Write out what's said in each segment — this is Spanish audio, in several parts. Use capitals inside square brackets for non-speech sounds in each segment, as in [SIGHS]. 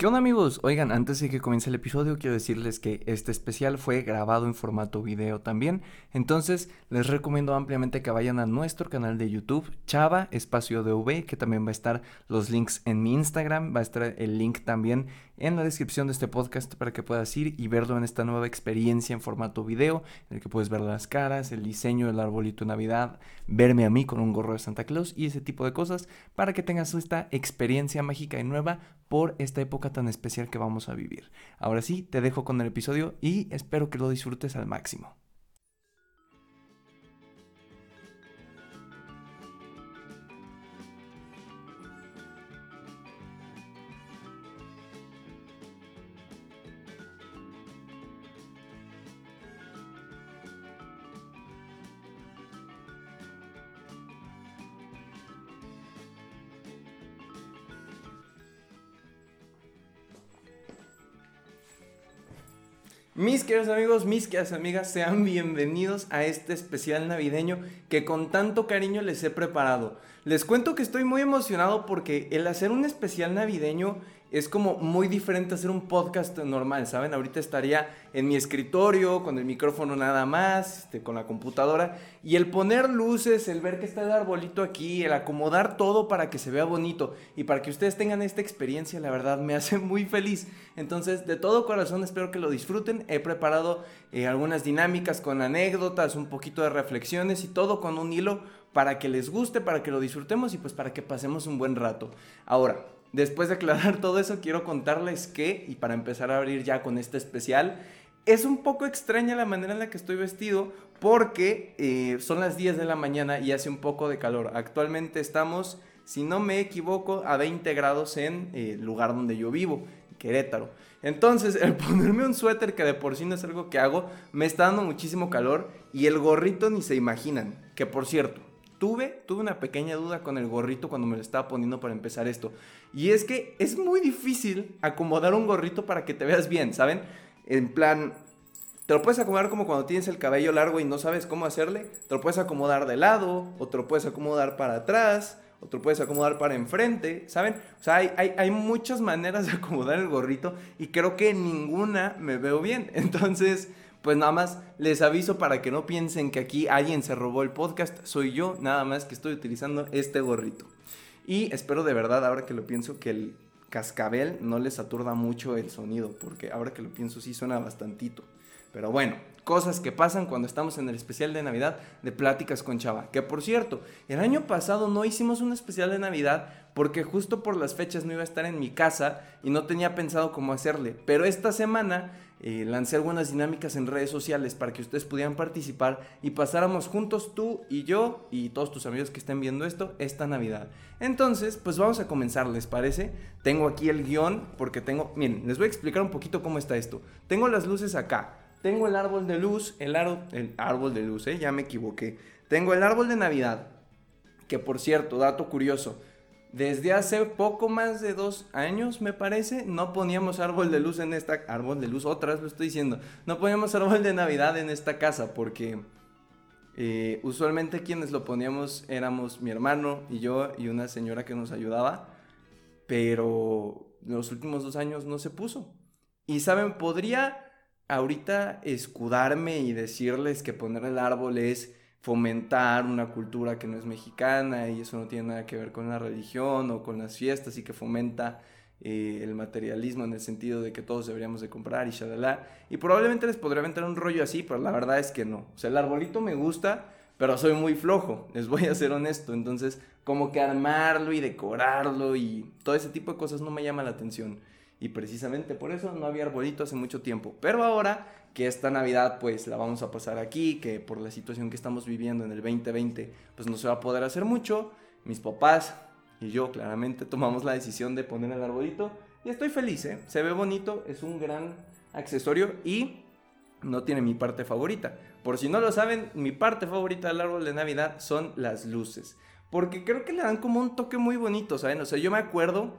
¿Qué onda amigos? Oigan, antes de que comience el episodio quiero decirles que este especial fue grabado en formato video también, entonces les recomiendo ampliamente que vayan a nuestro canal de YouTube, Chava Espacio DV, que también va a estar los links en mi Instagram, va a estar el link también en la descripción de este podcast para que puedas ir y verlo en esta nueva experiencia en formato video, en el que puedes ver las caras, el diseño del arbolito de Navidad, verme a mí con un gorro de Santa Claus y ese tipo de cosas para que tengas esta experiencia mágica y nueva por esta época tan especial que vamos a vivir. Ahora sí, te dejo con el episodio y espero que lo disfrutes al máximo. Mis queridos amigos, mis queridas amigas, sean bienvenidos a este especial navideño que con tanto cariño les he preparado. Les cuento que estoy muy emocionado porque el hacer un especial navideño es como muy diferente hacer un podcast normal, ¿saben? Ahorita estaría en mi escritorio, con el micrófono nada más, este, con la computadora, y el poner luces, el ver que está el arbolito aquí, el acomodar todo para que se vea bonito y para que ustedes tengan esta experiencia, la verdad me [LAUGHS] hace muy feliz. Entonces, de todo corazón espero que lo disfruten. He preparado eh, algunas dinámicas con anécdotas, un poquito de reflexiones y todo con un hilo para que les guste, para que lo disfrutemos y pues para que pasemos un buen rato. Ahora, Después de aclarar todo eso, quiero contarles que, y para empezar a abrir ya con este especial, es un poco extraña la manera en la que estoy vestido porque eh, son las 10 de la mañana y hace un poco de calor. Actualmente estamos, si no me equivoco, a 20 grados en eh, el lugar donde yo vivo, Querétaro. Entonces, el [LAUGHS] ponerme un suéter que de por sí no es algo que hago, me está dando muchísimo calor y el gorrito ni se imaginan. Que por cierto, tuve, tuve una pequeña duda con el gorrito cuando me lo estaba poniendo para empezar esto. Y es que es muy difícil acomodar un gorrito para que te veas bien, ¿saben? En plan, te lo puedes acomodar como cuando tienes el cabello largo y no sabes cómo hacerle. Te lo puedes acomodar de lado, o te lo puedes acomodar para atrás, o te lo puedes acomodar para enfrente, ¿saben? O sea, hay, hay, hay muchas maneras de acomodar el gorrito y creo que ninguna me veo bien. [LAUGHS] Entonces, pues nada más les aviso para que no piensen que aquí alguien se robó el podcast. Soy yo, nada más que estoy utilizando este gorrito. Y espero de verdad, ahora que lo pienso, que el cascabel no les aturda mucho el sonido, porque ahora que lo pienso sí suena bastantito. Pero bueno, cosas que pasan cuando estamos en el especial de Navidad de Pláticas con Chava. Que por cierto, el año pasado no hicimos un especial de Navidad porque justo por las fechas no iba a estar en mi casa y no tenía pensado cómo hacerle. Pero esta semana eh, lancé algunas dinámicas en redes sociales para que ustedes pudieran participar y pasáramos juntos tú y yo y todos tus amigos que estén viendo esto esta Navidad. Entonces, pues vamos a comenzar, ¿les parece? Tengo aquí el guion porque tengo, miren, les voy a explicar un poquito cómo está esto. Tengo las luces acá, tengo el árbol de luz, el, el árbol de luz, ¿eh? ya me equivoqué. Tengo el árbol de Navidad, que por cierto, dato curioso, desde hace poco más de dos años, me parece, no poníamos árbol de luz en esta... Árbol de luz, otras lo estoy diciendo. No poníamos árbol de Navidad en esta casa porque eh, usualmente quienes lo poníamos éramos mi hermano y yo y una señora que nos ayudaba. Pero los últimos dos años no se puso. Y saben, podría ahorita escudarme y decirles que poner el árbol es fomentar una cultura que no es mexicana y eso no tiene nada que ver con la religión o con las fiestas y que fomenta eh, el materialismo en el sentido de que todos deberíamos de comprar y shalala. Y probablemente les podría aventar un rollo así, pero la verdad es que no. O sea, el arbolito me gusta, pero soy muy flojo, les voy a ser honesto. Entonces, como que armarlo y decorarlo y todo ese tipo de cosas no me llama la atención. Y precisamente por eso no había arbolito hace mucho tiempo. Pero ahora que esta Navidad pues la vamos a pasar aquí, que por la situación que estamos viviendo en el 2020 pues no se va a poder hacer mucho, mis papás y yo claramente [LAUGHS] tomamos la decisión de poner el arbolito y estoy feliz, ¿eh? se ve bonito, es un gran accesorio y no tiene mi parte favorita. Por si no lo saben, mi parte favorita del árbol de Navidad son las luces. Porque creo que le dan como un toque muy bonito, ¿saben? O sea, yo me acuerdo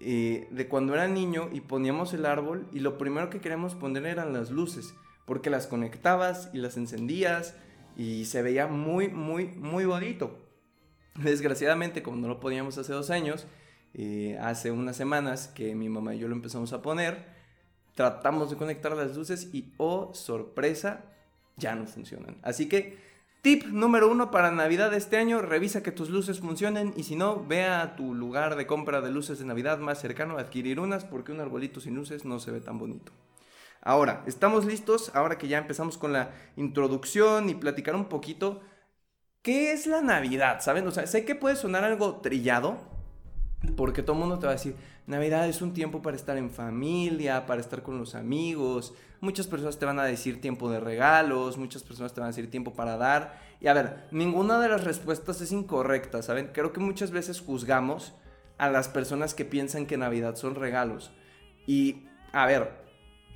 eh, de cuando era niño y poníamos el árbol y lo primero que queríamos poner eran las luces, porque las conectabas y las encendías y se veía muy, muy, muy bonito. Desgraciadamente, como no lo poníamos hace dos años, eh, hace unas semanas que mi mamá y yo lo empezamos a poner. Tratamos de conectar las luces y, oh, sorpresa, ya no funcionan. Así que, tip número uno para Navidad de este año, revisa que tus luces funcionen y si no, ve a tu lugar de compra de luces de Navidad más cercano a adquirir unas porque un arbolito sin luces no se ve tan bonito. Ahora, estamos listos, ahora que ya empezamos con la introducción y platicar un poquito, ¿qué es la Navidad? ¿Saben? O sea, sé que puede sonar algo trillado, porque todo el mundo te va a decir, Navidad es un tiempo para estar en familia, para estar con los amigos. Muchas personas te van a decir tiempo de regalos, muchas personas te van a decir tiempo para dar. Y a ver, ninguna de las respuestas es incorrecta, ¿saben? Creo que muchas veces juzgamos a las personas que piensan que Navidad son regalos. Y, a ver,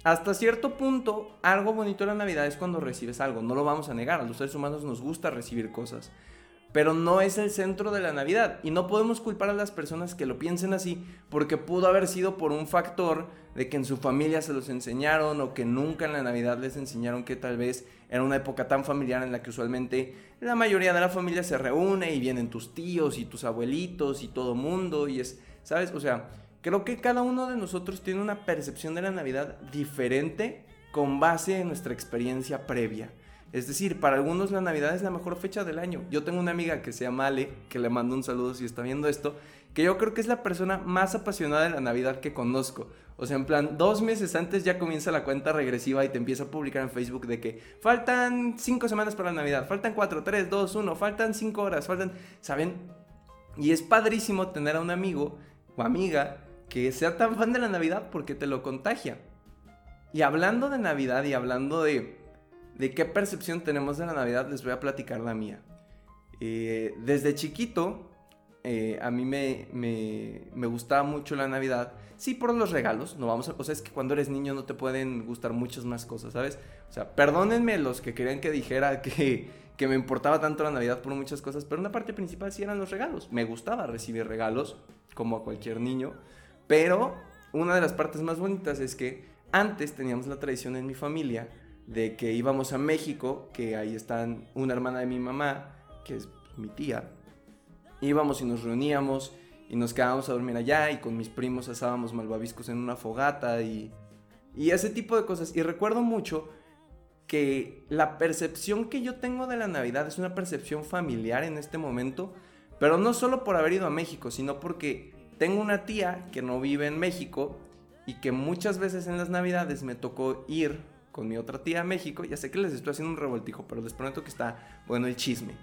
hasta cierto punto, algo bonito de la Navidad es cuando recibes algo. No lo vamos a negar, a los seres humanos nos gusta recibir cosas pero no es el centro de la Navidad. Y no podemos culpar a las personas que lo piensen así, porque pudo haber sido por un factor de que en su familia se los enseñaron o que nunca en la Navidad les enseñaron que tal vez era una época tan familiar en la que usualmente la mayoría de la familia se reúne y vienen tus tíos y tus abuelitos y todo mundo y es, ¿sabes? O sea, creo que cada uno de nosotros tiene una percepción de la Navidad diferente con base en nuestra experiencia previa. Es decir, para algunos la Navidad es la mejor fecha del año. Yo tengo una amiga que se llama Ale, que le mando un saludo si está viendo esto, que yo creo que es la persona más apasionada de la Navidad que conozco. O sea, en plan, dos meses antes ya comienza la cuenta regresiva y te empieza a publicar en Facebook de que faltan cinco semanas para la Navidad, faltan cuatro, tres, dos, uno, faltan cinco horas, faltan, ¿saben? Y es padrísimo tener a un amigo o amiga que sea tan fan de la Navidad porque te lo contagia. Y hablando de Navidad y hablando de de qué percepción tenemos de la Navidad, les voy a platicar la mía. Eh, desde chiquito, eh, a mí me, me, gustaba mucho la Navidad. Sí, por los regalos, no vamos a... O sea, es que cuando eres niño no te pueden gustar muchas más cosas, ¿sabes? O sea, perdónenme los que querían que dijera que, que me importaba tanto la Navidad por muchas cosas, pero una parte principal sí eran los regalos. Me gustaba recibir regalos, como a cualquier niño, pero una de las partes más bonitas es que antes teníamos la tradición en mi familia de que íbamos a México, que ahí están una hermana de mi mamá, que es mi tía. Íbamos y nos reuníamos y nos quedábamos a dormir allá y con mis primos asábamos malvaviscos en una fogata y, y ese tipo de cosas. Y recuerdo mucho que la percepción que yo tengo de la Navidad es una percepción familiar en este momento, pero no solo por haber ido a México, sino porque tengo una tía que no vive en México y que muchas veces en las Navidades me tocó ir con mi otra tía a México. Ya sé que les estoy haciendo un revoltijo, pero les prometo que está bueno el chisme.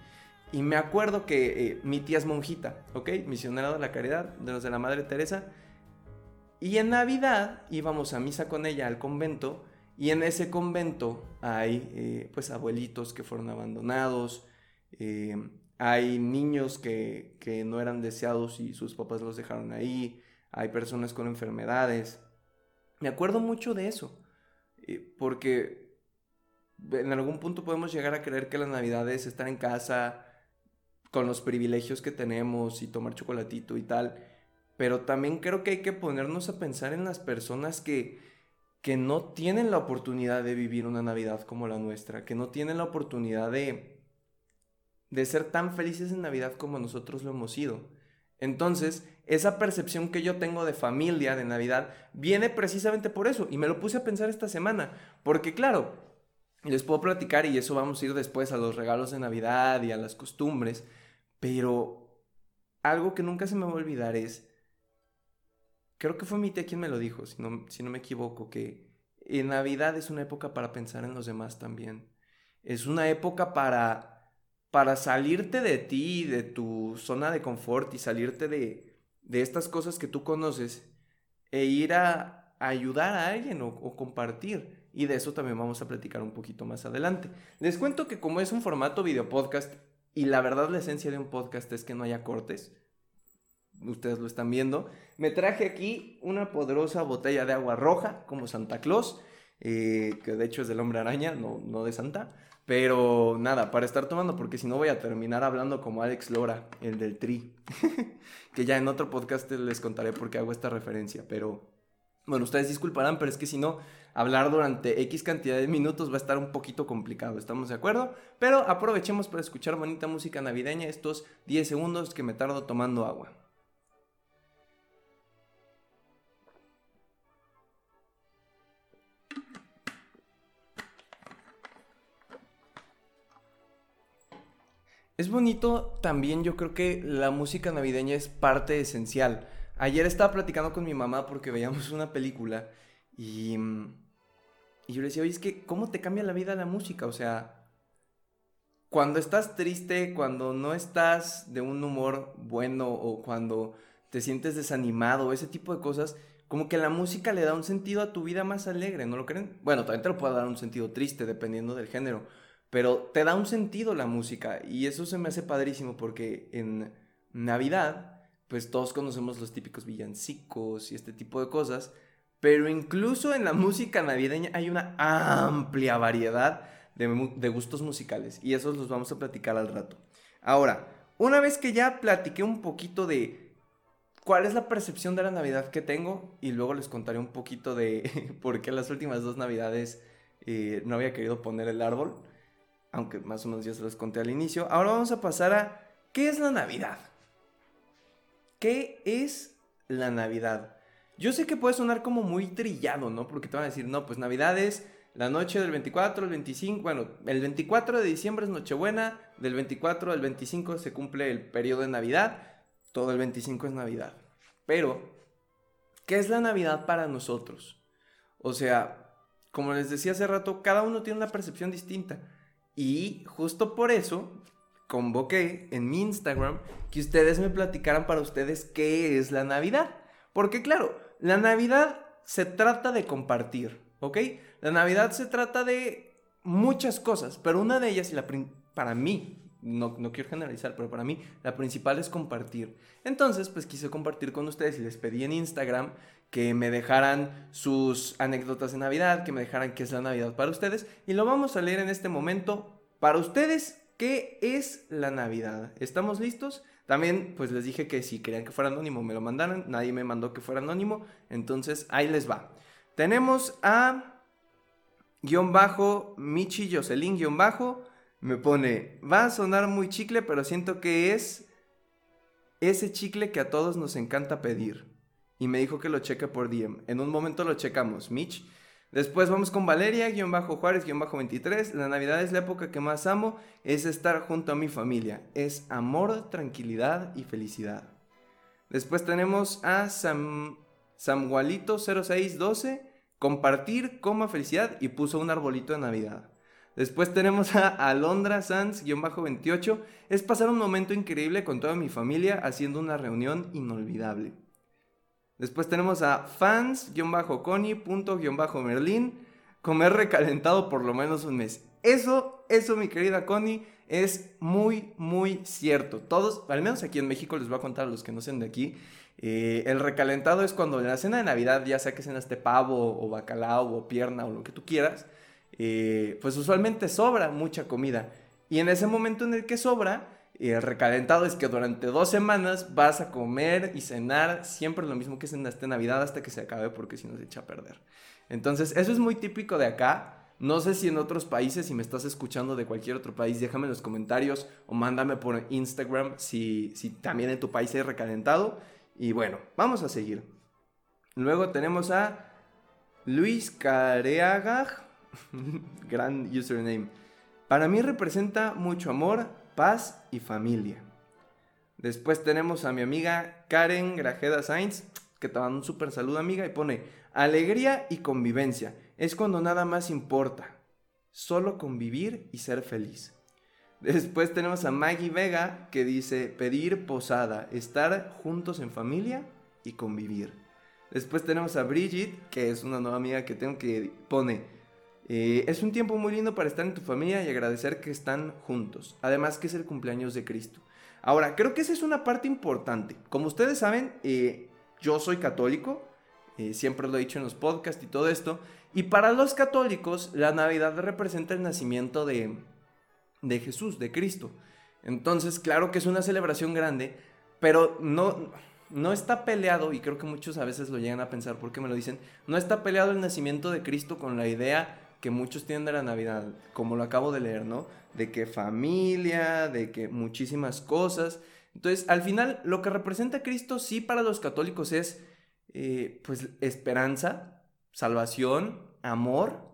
Y me acuerdo que eh, mi tía es monjita, ¿ok? Misionera de la caridad, de los de la Madre Teresa. Y en Navidad íbamos a misa con ella al convento. Y en ese convento hay eh, pues abuelitos que fueron abandonados. Eh, hay niños que, que no eran deseados y sus papás los dejaron ahí. Hay personas con enfermedades. Me acuerdo mucho de eso porque en algún punto podemos llegar a creer que la Navidad es estar en casa con los privilegios que tenemos y tomar chocolatito y tal. Pero también creo que hay que ponernos a pensar en las personas que, que no tienen la oportunidad de vivir una Navidad como la nuestra, que no tienen la oportunidad de, de ser tan felices en Navidad como nosotros lo hemos sido. Entonces, esa percepción que yo tengo de familia, de Navidad, viene precisamente por eso. Y me lo puse a pensar esta semana. Porque claro, les puedo platicar y eso vamos a ir después a los regalos de Navidad y a las costumbres. Pero algo que nunca se me va a olvidar es, creo que fue mi tía quien me lo dijo, si no, si no me equivoco, que en Navidad es una época para pensar en los demás también. Es una época para para salirte de ti, de tu zona de confort y salirte de, de estas cosas que tú conoces e ir a, ayudar a alguien o, compartir. Y de eso también vamos a platicar un poquito más adelante. Les cuento que como es un formato video podcast y la verdad la esencia de un podcast es que no haya cortes, ustedes lo están viendo, me traje aquí una poderosa botella de agua roja como Santa Claus, eh, que de hecho es del hombre araña, no, no de Santa. Pero nada, para estar tomando, porque si no voy a terminar hablando como Alex Lora, el del Tri. [LAUGHS] que ya en otro podcast les contaré por qué hago esta referencia. Pero bueno, ustedes disculparán, pero es que si no, hablar durante X cantidad de minutos va a estar un poquito complicado, ¿estamos de acuerdo? Pero aprovechemos para escuchar bonita música navideña estos 10 segundos que me tardo tomando agua. Es bonito también, yo creo que la música navideña es parte esencial. Ayer estaba platicando con mi mamá porque veíamos una película y, y yo le decía, oye, es que, ¿cómo te cambia la vida la música? O sea, cuando estás triste, cuando no estás de un humor bueno o cuando te sientes desanimado, ese tipo de cosas, como que la música le da un sentido a tu vida más alegre, ¿no lo creen? Bueno, también te lo puede dar un sentido triste dependiendo del género, pero te da un sentido la música y eso se me hace padrísimo porque en Navidad, pues todos conocemos los típicos villancicos y este tipo de cosas, pero incluso en la música navideña hay una amplia variedad de, gustos musicales y esos los vamos a platicar al rato. Ahora, una vez que ya platiqué un poquito de cuál es la percepción de la Navidad que tengo y luego les contaré un poquito de [LAUGHS] por qué las últimas dos Navidades eh, no había querido poner el árbol aunque más o menos ya se los conté al inicio. Ahora vamos a pasar a ¿qué es la Navidad? ¿Qué es la Navidad? Yo sé que puede sonar como muy trillado, ¿no? Porque te van a decir, no, pues Navidad es la noche del 24 el 25, bueno, el 24 de diciembre es Nochebuena, del 24 al 25 se cumple el periodo de Navidad, todo el 25 es Navidad. Pero, ¿qué es la Navidad para nosotros? O sea, como les decía hace rato, cada uno tiene una percepción distinta. Y justo por eso convoqué en mi Instagram que ustedes me platicaran para ustedes qué es la Navidad. Porque claro, la Navidad se trata de compartir, ¿ok? La Navidad se trata de muchas cosas, pero una de ellas, y la para mí, no, no, quiero generalizar, pero para mí la principal es compartir. Entonces, pues quise compartir con ustedes y les pedí en Instagram que me dejaran sus anécdotas de Navidad, que me dejaran qué es la Navidad para ustedes. Y lo vamos a leer en este momento. Para ustedes, ¿qué es la Navidad? ¿Estamos listos? También, pues les dije que si querían que fuera anónimo, me lo mandaran. Nadie me mandó que fuera anónimo. Entonces, ahí les va. Tenemos a guion bajo, Michi Jocelyn guion bajo. Me pone, va a sonar muy chicle, pero siento que es ese chicle que a todos nos encanta pedir y me dijo que lo cheque por DM. En un momento lo checamos, Mitch. Después vamos con Valeria, guion bajo Juárez, guion bajo 23. La Navidad es la época que más amo, es estar junto a mi familia. Es amor, tranquilidad y felicidad. Después tenemos a Sam, Samualito0612, compartir, coma, felicidad y puso un arbolito de Navidad. Después tenemos a Alondra Sanz, guion bajo 28, es pasar un momento increíble con toda mi familia haciendo una reunión inolvidable. Después tenemos a fans-connie.merlin. Comer recalentado por lo menos un mes. Eso, eso, mi querida Connie, es muy, muy cierto. Todos, al menos aquí en México, les voy a contar a los que no sean de aquí. Eh, el recalentado es cuando en la cena de Navidad, ya sea que cenaste pavo o bacalao o pierna o lo que tú quieras, eh, pues usualmente sobra mucha comida. Y en ese momento en el que sobra, el recalentado es que durante dos semanas vas a comer y cenar siempre lo mismo que cenaste en Navidad hasta que se acabe porque si no se echa a perder. Entonces, eso es muy típico de acá. No sé si en otros países, si me estás escuchando de cualquier otro país, déjame en los comentarios o mándame por Instagram si, si también en tu país hay recalentado. Y bueno, vamos a seguir. Luego tenemos a Luis Careaga, [LAUGHS] gran username. Para mí representa mucho amor, paz y familia. Después tenemos a mi amiga Karen Grajeda Sainz, que te manda un súper saludo amiga y pone, alegría y convivencia, es cuando nada más importa, solo convivir y ser feliz. Después tenemos a Maggie Vega que dice pedir posada, estar juntos en familia y convivir. Después tenemos a Bridget, que es una nueva amiga que tengo que pone eh, es un tiempo muy lindo para estar en tu familia y agradecer que están juntos. Además que es el cumpleaños de Cristo. Ahora, creo que esa es una parte importante. Como ustedes saben, eh, yo soy católico. Eh, siempre lo he dicho en los podcasts y todo esto. Y para los católicos, la Navidad representa el nacimiento de, de Jesús, de Cristo. Entonces, claro que es una celebración grande, pero no, no está peleado, y creo que muchos a veces lo llegan a pensar porque me lo dicen, no está peleado el nacimiento de Cristo con la idea que muchos tienen de la Navidad, como lo acabo de leer, ¿no? De que familia, de que muchísimas cosas. Entonces, al final, lo que representa Cristo sí para los católicos es, eh, pues, esperanza, salvación, amor.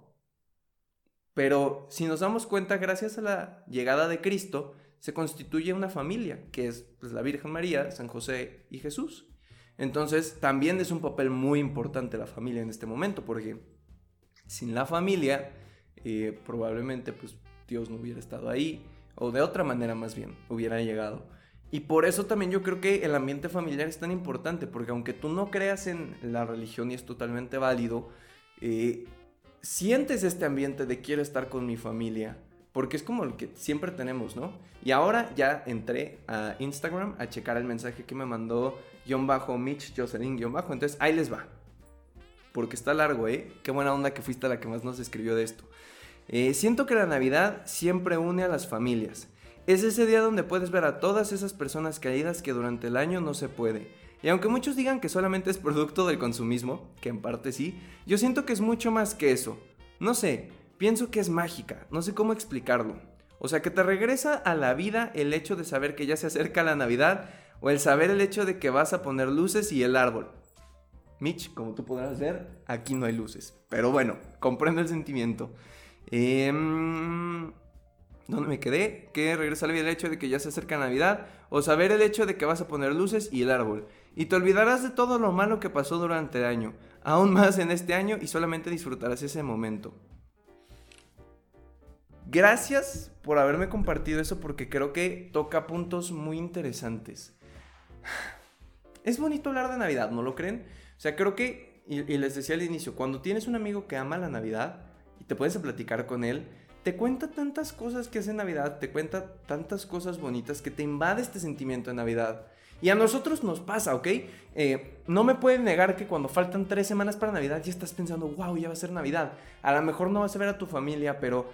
Pero si nos damos cuenta, gracias a la llegada de Cristo, se constituye una familia, que es pues, la Virgen María, San José y Jesús. Entonces, también es un papel muy importante la familia en este momento, porque sin la familia, eh, probablemente pues Dios no hubiera estado ahí, o de otra manera más bien, hubiera llegado. Y por eso también yo creo que el ambiente familiar es tan importante, porque aunque tú no creas en la religión y es totalmente válido, eh, sientes este ambiente de quiero estar con mi familia, porque es como el que siempre tenemos, ¿no? Y ahora ya entré a Instagram a checar el mensaje que me mandó guion bajo Mitch Jocelyn guion bajo, entonces ahí les va. Porque está largo, ¿eh? Qué buena onda que fuiste la que más nos escribió de esto. Eh, siento que la Navidad siempre une a las familias. Es ese día donde puedes ver a todas esas personas caídas que durante el año no se puede. Y aunque muchos digan que solamente es producto del consumismo, que en parte sí, yo siento que es mucho más que eso. No sé, pienso que es mágica, no sé cómo explicarlo. O sea, que te regresa a la vida el hecho de saber que ya se acerca la Navidad o el saber el hecho de que vas a poner luces y el árbol. Mitch, como tú podrás ver, aquí no hay luces. Pero bueno, comprendo el sentimiento. Eh, ¿Dónde me quedé? Que regresa a la vida el hecho de que ya se acerca Navidad o saber el hecho de que vas a poner luces y el árbol. Y te olvidarás de todo lo malo que pasó durante el año, aún más en este año y solamente disfrutarás ese momento. Gracias por haberme compartido eso porque creo que toca puntos muy interesantes. [SIGHS] Es bonito hablar de Navidad, ¿no lo creen? O sea, creo que, y, les decía al inicio, cuando tienes un amigo que ama la Navidad y te puedes platicar con él, te cuenta tantas cosas que hace Navidad, te cuenta tantas cosas bonitas que te invade este sentimiento de Navidad. Y a nosotros nos pasa, ¿ok? Eh, no me pueden negar que cuando faltan tres semanas para Navidad ya estás pensando, wow, ya va a ser Navidad. A lo mejor no vas a ver a tu familia, pero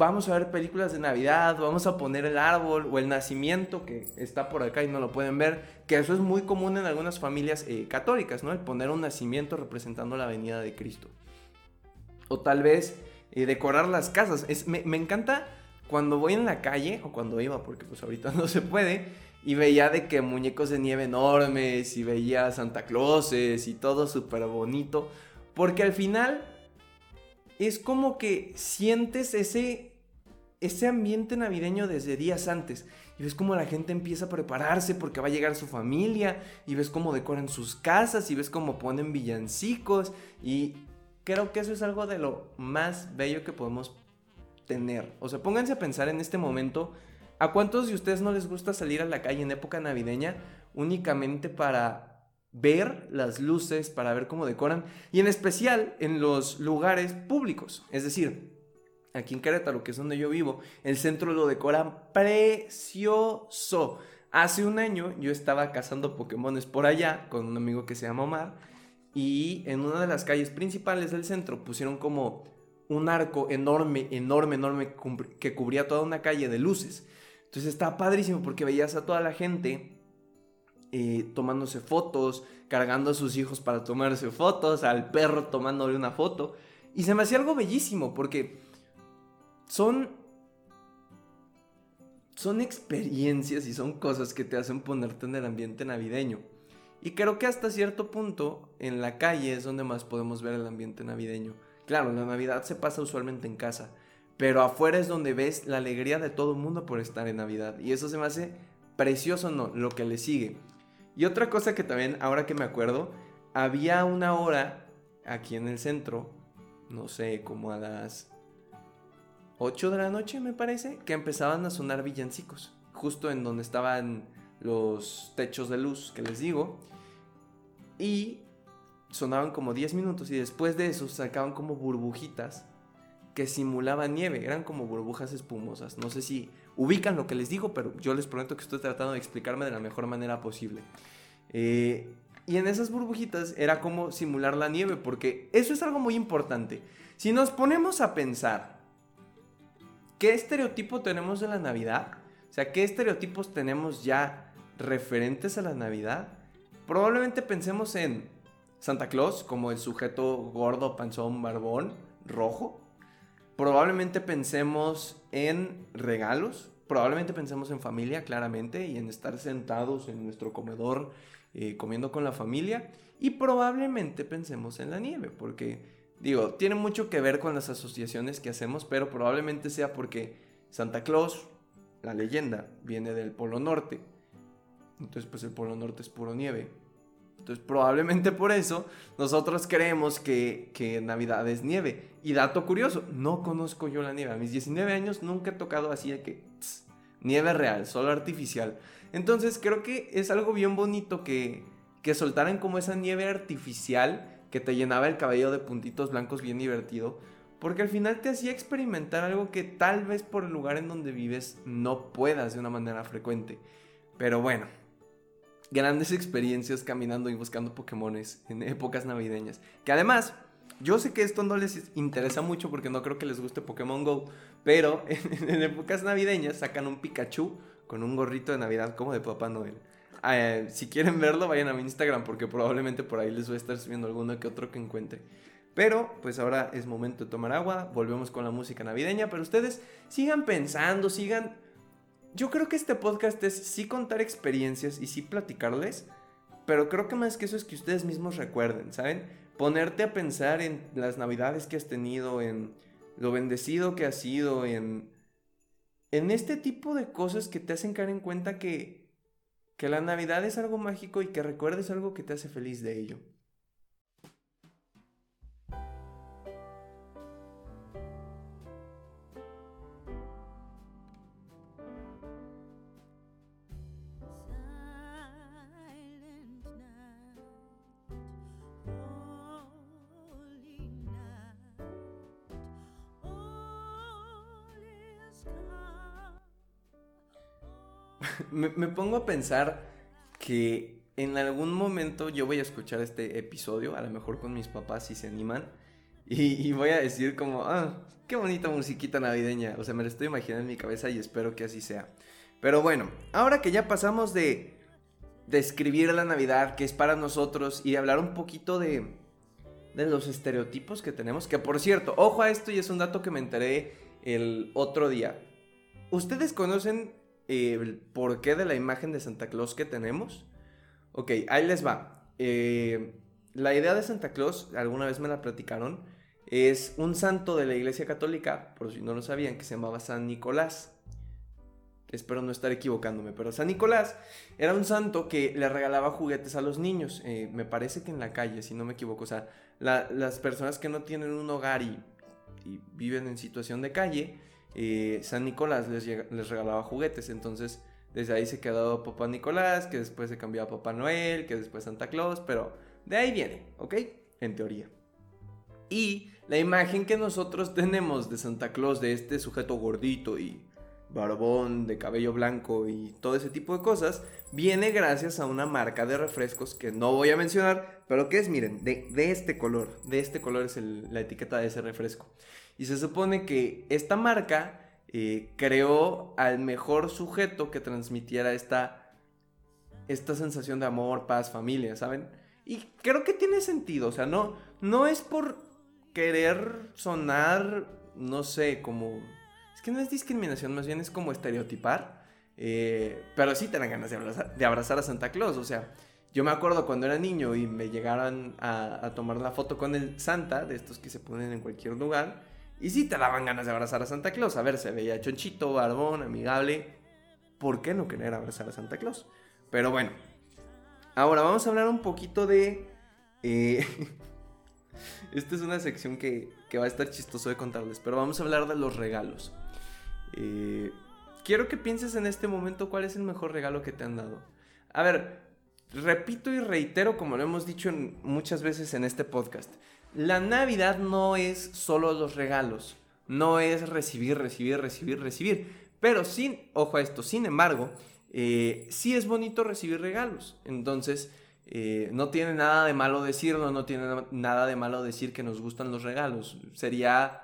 vamos a ver películas de Navidad, vamos a poner el árbol o el nacimiento que está por acá y no lo pueden ver, que eso es muy común en algunas familias eh, católicas, ¿no? El poner un nacimiento representando la venida de Cristo. O tal vez eh, decorar las casas. Es, me, encanta cuando voy en la calle, o cuando iba, porque pues ahorita [LAUGHS] no se puede, y veía de que muñecos de nieve enormes, y veía Santa Clauses y todo súper bonito, porque al final es como que sientes ese, ese ambiente navideño desde días antes. Y ves cómo la gente empieza a prepararse porque va a llegar su familia. Y ves cómo decoran sus casas. Y ves cómo ponen villancicos. Y creo que eso es algo de lo más bello que podemos tener. O sea, pónganse a pensar en este momento. ¿A cuántos de ustedes no les gusta salir a la calle en época navideña únicamente para ver las luces, para ver cómo decoran, y en especial en los lugares públicos. Es decir, aquí en Querétaro, que es donde yo vivo, el centro lo decoran precioso. Hace un año yo estaba cazando Pokémones por allá con un amigo que se llama Omar, y en una de las calles principales del centro pusieron como un arco enorme, enorme, enorme, que cubría toda una calle de luces. Entonces estaba padrísimo porque veías a toda la gente eh, tomándose fotos, cargando a sus hijos para tomarse fotos, al perro tomándole una foto. Y se me hacía algo bellísimo porque son son experiencias y son cosas que te hacen ponerte en el ambiente navideño. Y creo que hasta cierto punto en la calle es donde más podemos ver el ambiente navideño. Claro, la Navidad se pasa usualmente en casa, pero afuera es donde ves la alegría de todo el mundo por estar en Navidad. Y eso se me hace precioso, no, lo que le sigue. Y otra cosa que también, ahora que me acuerdo, había una hora aquí en el centro, no sé, como a las 8 de la noche me parece, que empezaban a sonar villancicos, justo en donde estaban los techos de luz que les digo. Y sonaban como 10 minutos y después de eso sacaban como burbujitas que simulaban nieve, eran como burbujas espumosas. No sé si ubican lo que les digo, pero yo les prometo que estoy tratando de explicarme de la mejor manera posible. Eh, y en esas burbujitas era como simular la nieve, porque eso es algo muy importante. Si nos ponemos a pensar, ¿qué estereotipo tenemos de la Navidad? O sea, ¿qué estereotipos tenemos ya referentes a la Navidad? Probablemente pensemos en Santa Claus como el sujeto gordo, panzón, barbón, rojo. Probablemente pensemos en regalos, probablemente pensemos en familia, claramente, y en estar sentados en nuestro comedor eh, comiendo con la familia. Y probablemente pensemos en la nieve, porque, digo, tiene mucho que ver con las asociaciones que hacemos, pero probablemente sea porque Santa Claus la leyenda viene del Polo Norte. Entonces, pues el Polo Norte es puro nieve. Entonces, probablemente por eso nosotros creemos que, que, Navidad es nieve. Y dato curioso, no conozco yo la nieve. A mis 19 años nunca he tocado así de que nieve real, solo artificial. Entonces, creo que es algo bien bonito que, que soltaran como esa nieve artificial que te llenaba el cabello de puntitos blancos bien divertido. Porque al final te hacía experimentar algo que tal vez por el lugar en donde vives no puedas de una manera frecuente. Pero bueno, grandes experiencias caminando y buscando Pokémones en épocas navideñas. Que además, yo sé que esto no les interesa mucho porque no creo que les guste Pokémon Go, pero [LAUGHS] en, épocas navideñas sacan un Pikachu con un gorrito de Navidad como de Papá Noel. Eh, si quieren verlo, vayan a mi Instagram porque probablemente por ahí les voy a estar subiendo alguno que otro que encuentre. Pero pues ahora es momento de tomar agua, volvemos con la música navideña, pero ustedes sigan pensando, sigan yo creo que este podcast es sí contar experiencias y sí platicarles, pero creo que más que eso es que ustedes mismos recuerden, ¿saben? Ponerte a pensar en las navidades que has tenido, en lo bendecido que has sido, en, en este tipo de cosas que te hacen caer en cuenta que, que la Navidad es algo mágico y que recuerdes algo que te hace feliz de ello. Me, pongo a pensar que en algún momento yo voy a escuchar este episodio, a lo mejor con mis papás si se animan, y, voy a decir como, ah, qué bonita musiquita navideña. O sea, me lo estoy imaginando en mi cabeza y espero que así sea. Pero bueno, ahora que ya pasamos de describir la Navidad, que es para nosotros, y hablar un poquito de, de los estereotipos que tenemos, que por cierto, ojo a esto y es un dato que me enteré el otro día. ¿Ustedes conocen el porqué de la imagen de Santa Claus que tenemos. Ok, ahí les va. Eh, la idea de Santa Claus, alguna vez me la platicaron, es un santo de la Iglesia Católica, por si no lo sabían, que se llamaba San Nicolás. Espero no estar equivocándome, pero San Nicolás era un santo que le regalaba juguetes a los niños. Eh, me parece que en la calle, si no me equivoco. O sea, las personas que no tienen un hogar y viven en situación de calle, eh, San Nicolás les, regalaba juguetes. Entonces, desde ahí se quedó Papá Nicolás, que después se cambió a Papá Noel, que después Santa Claus, pero de ahí viene, ¿ok? En teoría. Y la imagen que nosotros [LAUGHS] tenemos de Santa Claus, de este sujeto gordito y barbón, de cabello blanco y todo ese tipo de cosas, viene gracias a una marca de refrescos que no voy a mencionar, pero que es, miren, de, este color, de este color es la etiqueta de ese refresco. Y se supone que esta marca eh, creó al mejor sujeto que transmitiera esta, esta sensación de amor, paz, familia, ¿saben? Y creo que tiene sentido, o sea, no, no es por querer sonar, no sé, como... Es que no es discriminación, más bien es como estereotipar. Eh, pero sí te dan ganas de abrazar, de abrazar a Santa Claus, o sea... Yo me acuerdo cuando era niño y me llegaron a, a, tomar la foto con el Santa, de estos que se ponen en cualquier lugar, y sí te daban ganas de abrazar a Santa Claus. A ver, se veía chonchito, barbón, amigable. ¿Por qué no querer abrazar a Santa Claus? Pero bueno. Ahora vamos a hablar un poquito de... Eh, [LAUGHS] esta es una sección que, va a estar chistoso de contarles. Pero vamos a hablar de los regalos. Eh, quiero que pienses en este momento cuál es el mejor regalo que te han dado. A ver, repito y reitero como lo hemos dicho muchas veces en este podcast. La Navidad no es solo los regalos, no es recibir, recibir, recibir, recibir. Pero sin, ojo a esto, sin embargo, eh, sí es bonito recibir regalos. Entonces, eh, no tiene nada de malo decirlo, no tiene nada de malo decir que nos gustan los regalos. Sería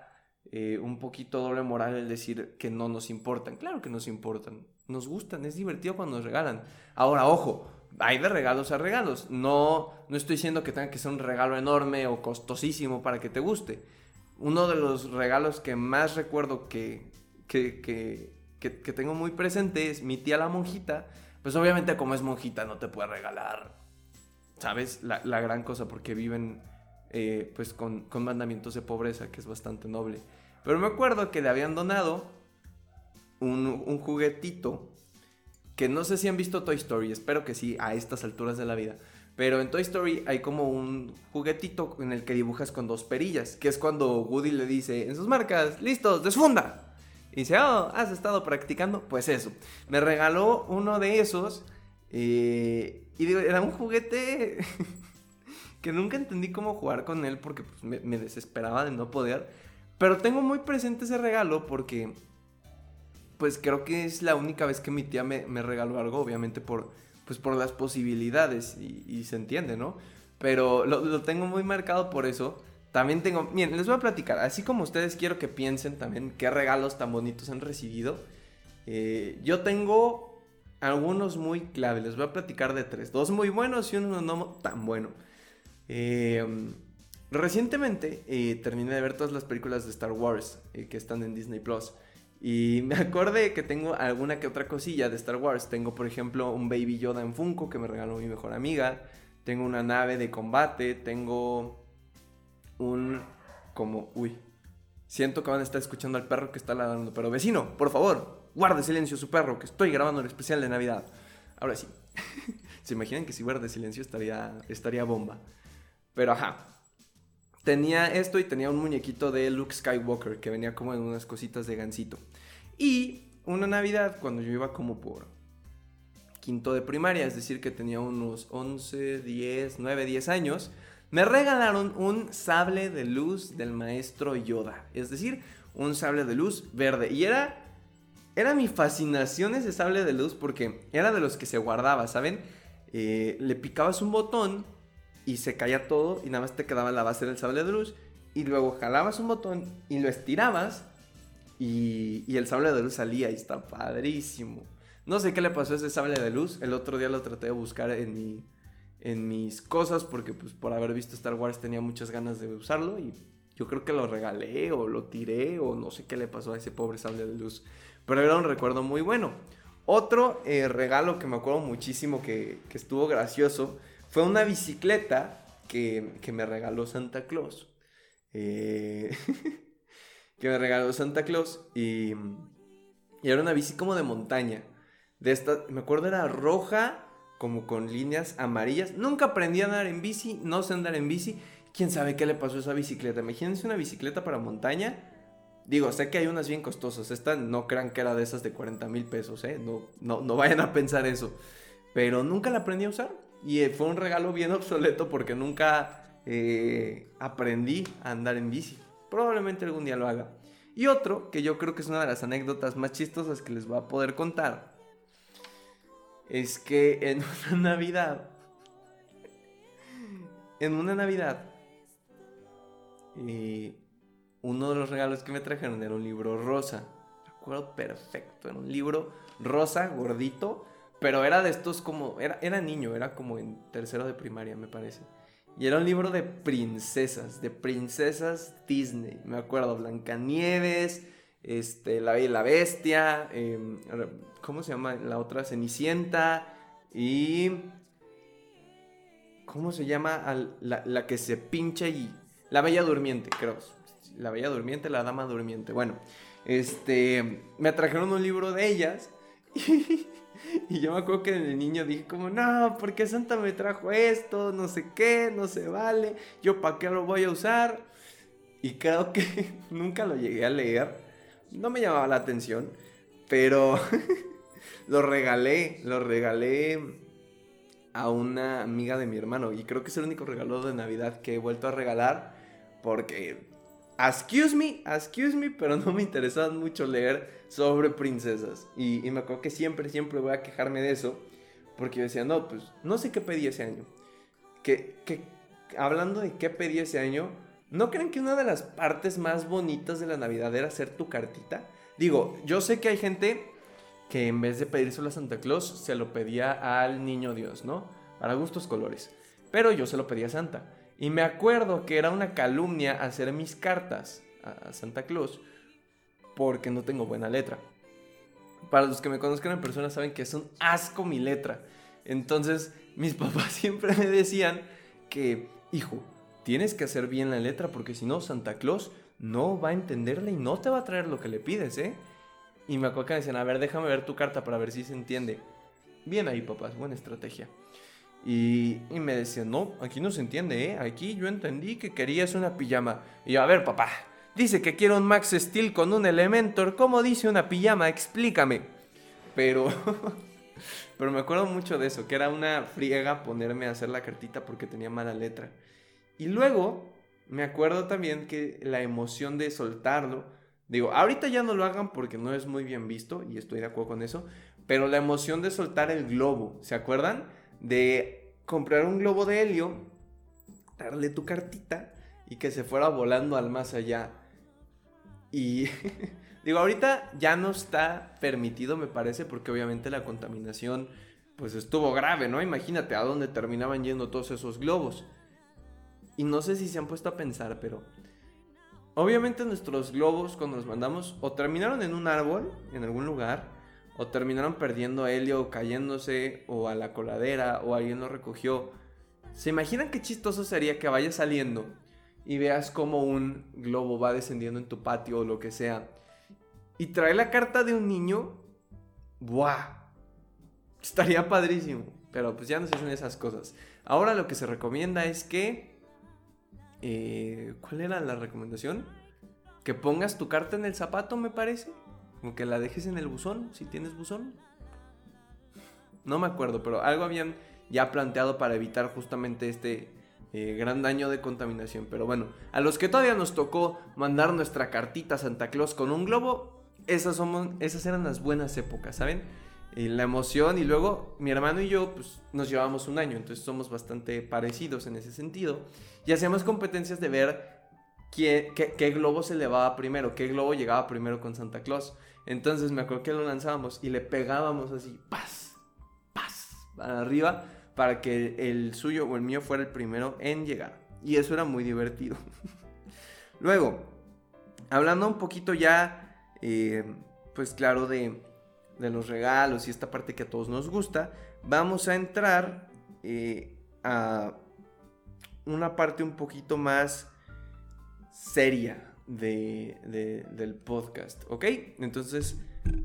eh, un poquito doble moral el decir que no nos importan. Claro que nos importan, nos gustan, es divertido cuando nos regalan. Ahora, ojo, hay de regalos a regalos. No, no estoy diciendo que tenga que ser un regalo enorme o costosísimo para que te guste. Uno de los regalos que más recuerdo que, que, que, que, tengo muy presente es mi tía la monjita. Pues obviamente como es monjita no te puede regalar, ¿sabes? La, la gran cosa porque viven eh, pues con, con mandamientos de pobreza, que es bastante noble. Pero me acuerdo que le habían donado un, un juguetito que no sé si han visto Toy Story, espero que sí, a estas alturas de la vida. Pero en Toy Story hay como un juguetito en el que dibujas con dos perillas, que es cuando Woody le dice en sus marcas, listos, desfunda. Y dice, oh, ¿has estado practicando? Pues eso. Me regaló uno de esos. Eh, y era un juguete [LAUGHS] que nunca entendí cómo jugar con él porque pues, me desesperaba de no poder. Pero tengo muy presente ese regalo porque pues creo que es la única vez que mi tía me, regaló algo, obviamente por, pues por las posibilidades y, se entiende, ¿no? Pero lo, tengo muy marcado por eso. También tengo, miren, les voy a platicar, así como ustedes quiero que piensen también qué regalos tan bonitos han recibido. Eh, yo tengo algunos muy clave, les voy a platicar de tres, dos muy buenos y uno no tan bueno. Eh, recientemente eh, terminé de ver todas las películas de Star Wars que están en Disney Plus. Y me [LAUGHS] acordé que tengo alguna que otra cosilla de Star Wars. Tengo, por ejemplo, un Baby Yoda en Funko que me regaló mi mejor amiga. Tengo una nave de combate. Tengo un... como... Uy. Siento que van a estar escuchando al perro que está ladrando. Pero vecino, por favor, guarde silencio su perro, que estoy grabando el especial de Navidad. Ahora sí. [LAUGHS] ¿Se imaginan que si guarde silencio estaría, estaría bomba? Pero ajá, tenía esto y tenía un muñequito de Luke Skywalker que venía como en unas cositas de gansito. Y una Navidad, cuando yo iba como por quinto de primaria, es decir, que tenía unos 11, 10, 9, 10 años, me regalaron un sable de luz del maestro Yoda. Es decir, un sable de luz verde. Y era, era mi fascinación ese sable de luz porque era de los que se guardaba, ¿saben? Eh, le picabas un botón y se caía todo y nada más te quedaba la base del sable de luz y luego jalabas un botón y lo estirabas y, el sable de luz salía y está padrísimo. No sé qué le pasó a ese sable de luz, el otro día lo traté de buscar en, mi, en mis cosas porque pues por haber visto Star Wars tenía muchas ganas de usarlo y yo creo que lo regalé o lo tiré o no sé qué le pasó a ese pobre sable de luz. Pero era un recuerdo muy bueno. Otro eh, regalo que me acuerdo muchísimo que, que estuvo gracioso fue una bicicleta que, me regaló Santa Claus. Eh, [LAUGHS] que me regaló Santa Claus y, y, era una bici como de montaña. De esta, me acuerdo era roja, como con líneas amarillas. Nunca aprendí a andar en bici, no sé andar en bici. ¿Quién sabe qué le pasó a esa bicicleta? Imagínense una bicicleta para montaña. Digo, sé que hay unas bien costosas. Esta no crean que era de esas de 40 mil pesos, ¿eh? No, no vayan a pensar eso. Pero nunca la aprendí a usar. Y eh, fue un regalo bien obsoleto porque nunca eh, aprendí a andar en bici. Probablemente algún día lo haga. Y otro, que yo creo que es una de las anécdotas más chistosas que les voy a poder contar, es que en [LAUGHS] una Navidad, en una Navidad, eh, uno de los regalos que me trajeron era un libro rosa. Recuerdo perfecto, era un libro rosa, gordito, pero era de estos como. Era, era niño, era como en tercero de primaria, me parece. Y era un libro de princesas, de princesas Disney. Me acuerdo, Blancanieves, este, La Bella y la Bestia, em, ¿cómo se llama? La otra, Cenicienta. Y. ¿Cómo se llama? La, la, que se pincha y. La Bella Durmiente, creo. La Bella Durmiente, la Dama Durmiente. Bueno, este. Me trajeron un libro de ellas. Y [LAUGHS] [LAUGHS] Y yo me acuerdo que de niño dije como, no, ¿por qué Santa me trajo esto? No sé qué, no se vale. Yo para qué lo voy a usar. Y creo que [LAUGHS] nunca lo llegué a leer. No me llamaba la atención. Pero [LAUGHS] lo regalé, lo regalé a una amiga de mi hermano. Y creo que es el único regalo de Navidad que he vuelto a regalar. Porque excuse me, excuse me, pero no me interesaba mucho leer sobre princesas. Y, me acuerdo que siempre, siempre voy a quejarme de eso, porque yo decía, no, pues no sé qué pedí ese año. Que, que hablando de qué pedí ese año, ¿no creen que una de las partes más bonitas de la Navidad era hacer tu cartita? Digo, yo sé que hay gente que en vez de pedírselo a Santa Claus, se lo pedía al niño Dios, ¿no? Para gustos colores. Pero yo se lo pedía a Santa. Y me acuerdo que era una calumnia hacer mis cartas a Santa Claus porque no tengo buena letra. Para los que me conozcan en persona saben que es un asco mi letra. Entonces mis [LAUGHS] papás siempre me decían que, hijo, tienes que hacer bien la letra porque si no Santa Claus no va a entenderla y no te va a traer lo que le pides, ¿eh? Y me acuerdo que me decían, a ver, déjame ver tu carta para ver si se entiende. Bien ahí, papás, buena estrategia. Y, y, me decían, no, aquí no se entiende, ¿eh? Aquí yo entendí que querías una pijama. Y yo, a ver, papá, dice que quiero un Max Steel con un Elementor. ¿Cómo dice una pijama? Explícame. Pero, [LAUGHS] pero me acuerdo mucho de eso, que era una friega ponerme a hacer la cartita porque tenía mala letra. Y luego, me acuerdo también que la emoción de soltarlo, digo, ahorita ya no lo hagan porque no es muy bien visto, y estoy de acuerdo con eso, pero la emoción de soltar el globo, ¿se acuerdan? De comprar un globo de helio, darle tu cartita y que se fuera volando al más allá. Y [LAUGHS] digo, ahorita ya no está permitido, me parece, porque obviamente la contaminación pues estuvo grave, ¿no? Imagínate a dónde terminaban yendo todos esos globos. Y no sé si se han puesto a pensar, pero obviamente nuestros globos cuando los mandamos o terminaron en un árbol, en algún lugar, o terminaron perdiendo helio, cayéndose, o a la coladera, o alguien lo recogió. ¿Se imaginan qué chistoso sería que vayas saliendo y veas como un globo va descendiendo en tu patio o lo que sea? Y trae la carta de un niño. ¡Buah! Estaría padrísimo. Pero pues ya no se hacen esas cosas. Ahora lo que se recomienda es que eh, ¿Cuál era la recomendación? Que pongas tu carta en el zapato, me parece. Como que la dejes en el buzón, si tienes buzón. No me acuerdo, pero algo habían ya planteado para evitar justamente este eh, gran daño de contaminación. Pero bueno, a los que todavía nos tocó mandar nuestra cartita a Santa Claus con un globo, esas, esas eran las buenas épocas, ¿saben? La emoción y luego mi hermano y yo pues nos llevamos un año, entonces somos bastante parecidos en ese sentido. Y hacíamos competencias de ver qué, globo se elevaba primero, qué globo llegaba primero con Santa Claus. Entonces me acuerdo que lo lanzábamos y le pegábamos así, paz, paz, para arriba, para que el suyo o el mío fuera el primero en llegar. Y eso era muy divertido. [LAUGHS] Luego, hablando un poquito ya, eh, pues claro, de, de, los regalos y esta parte que a todos nos gusta, vamos a entrar eh, a una parte un poquito más seria de, del podcast, ¿ok? Entonces,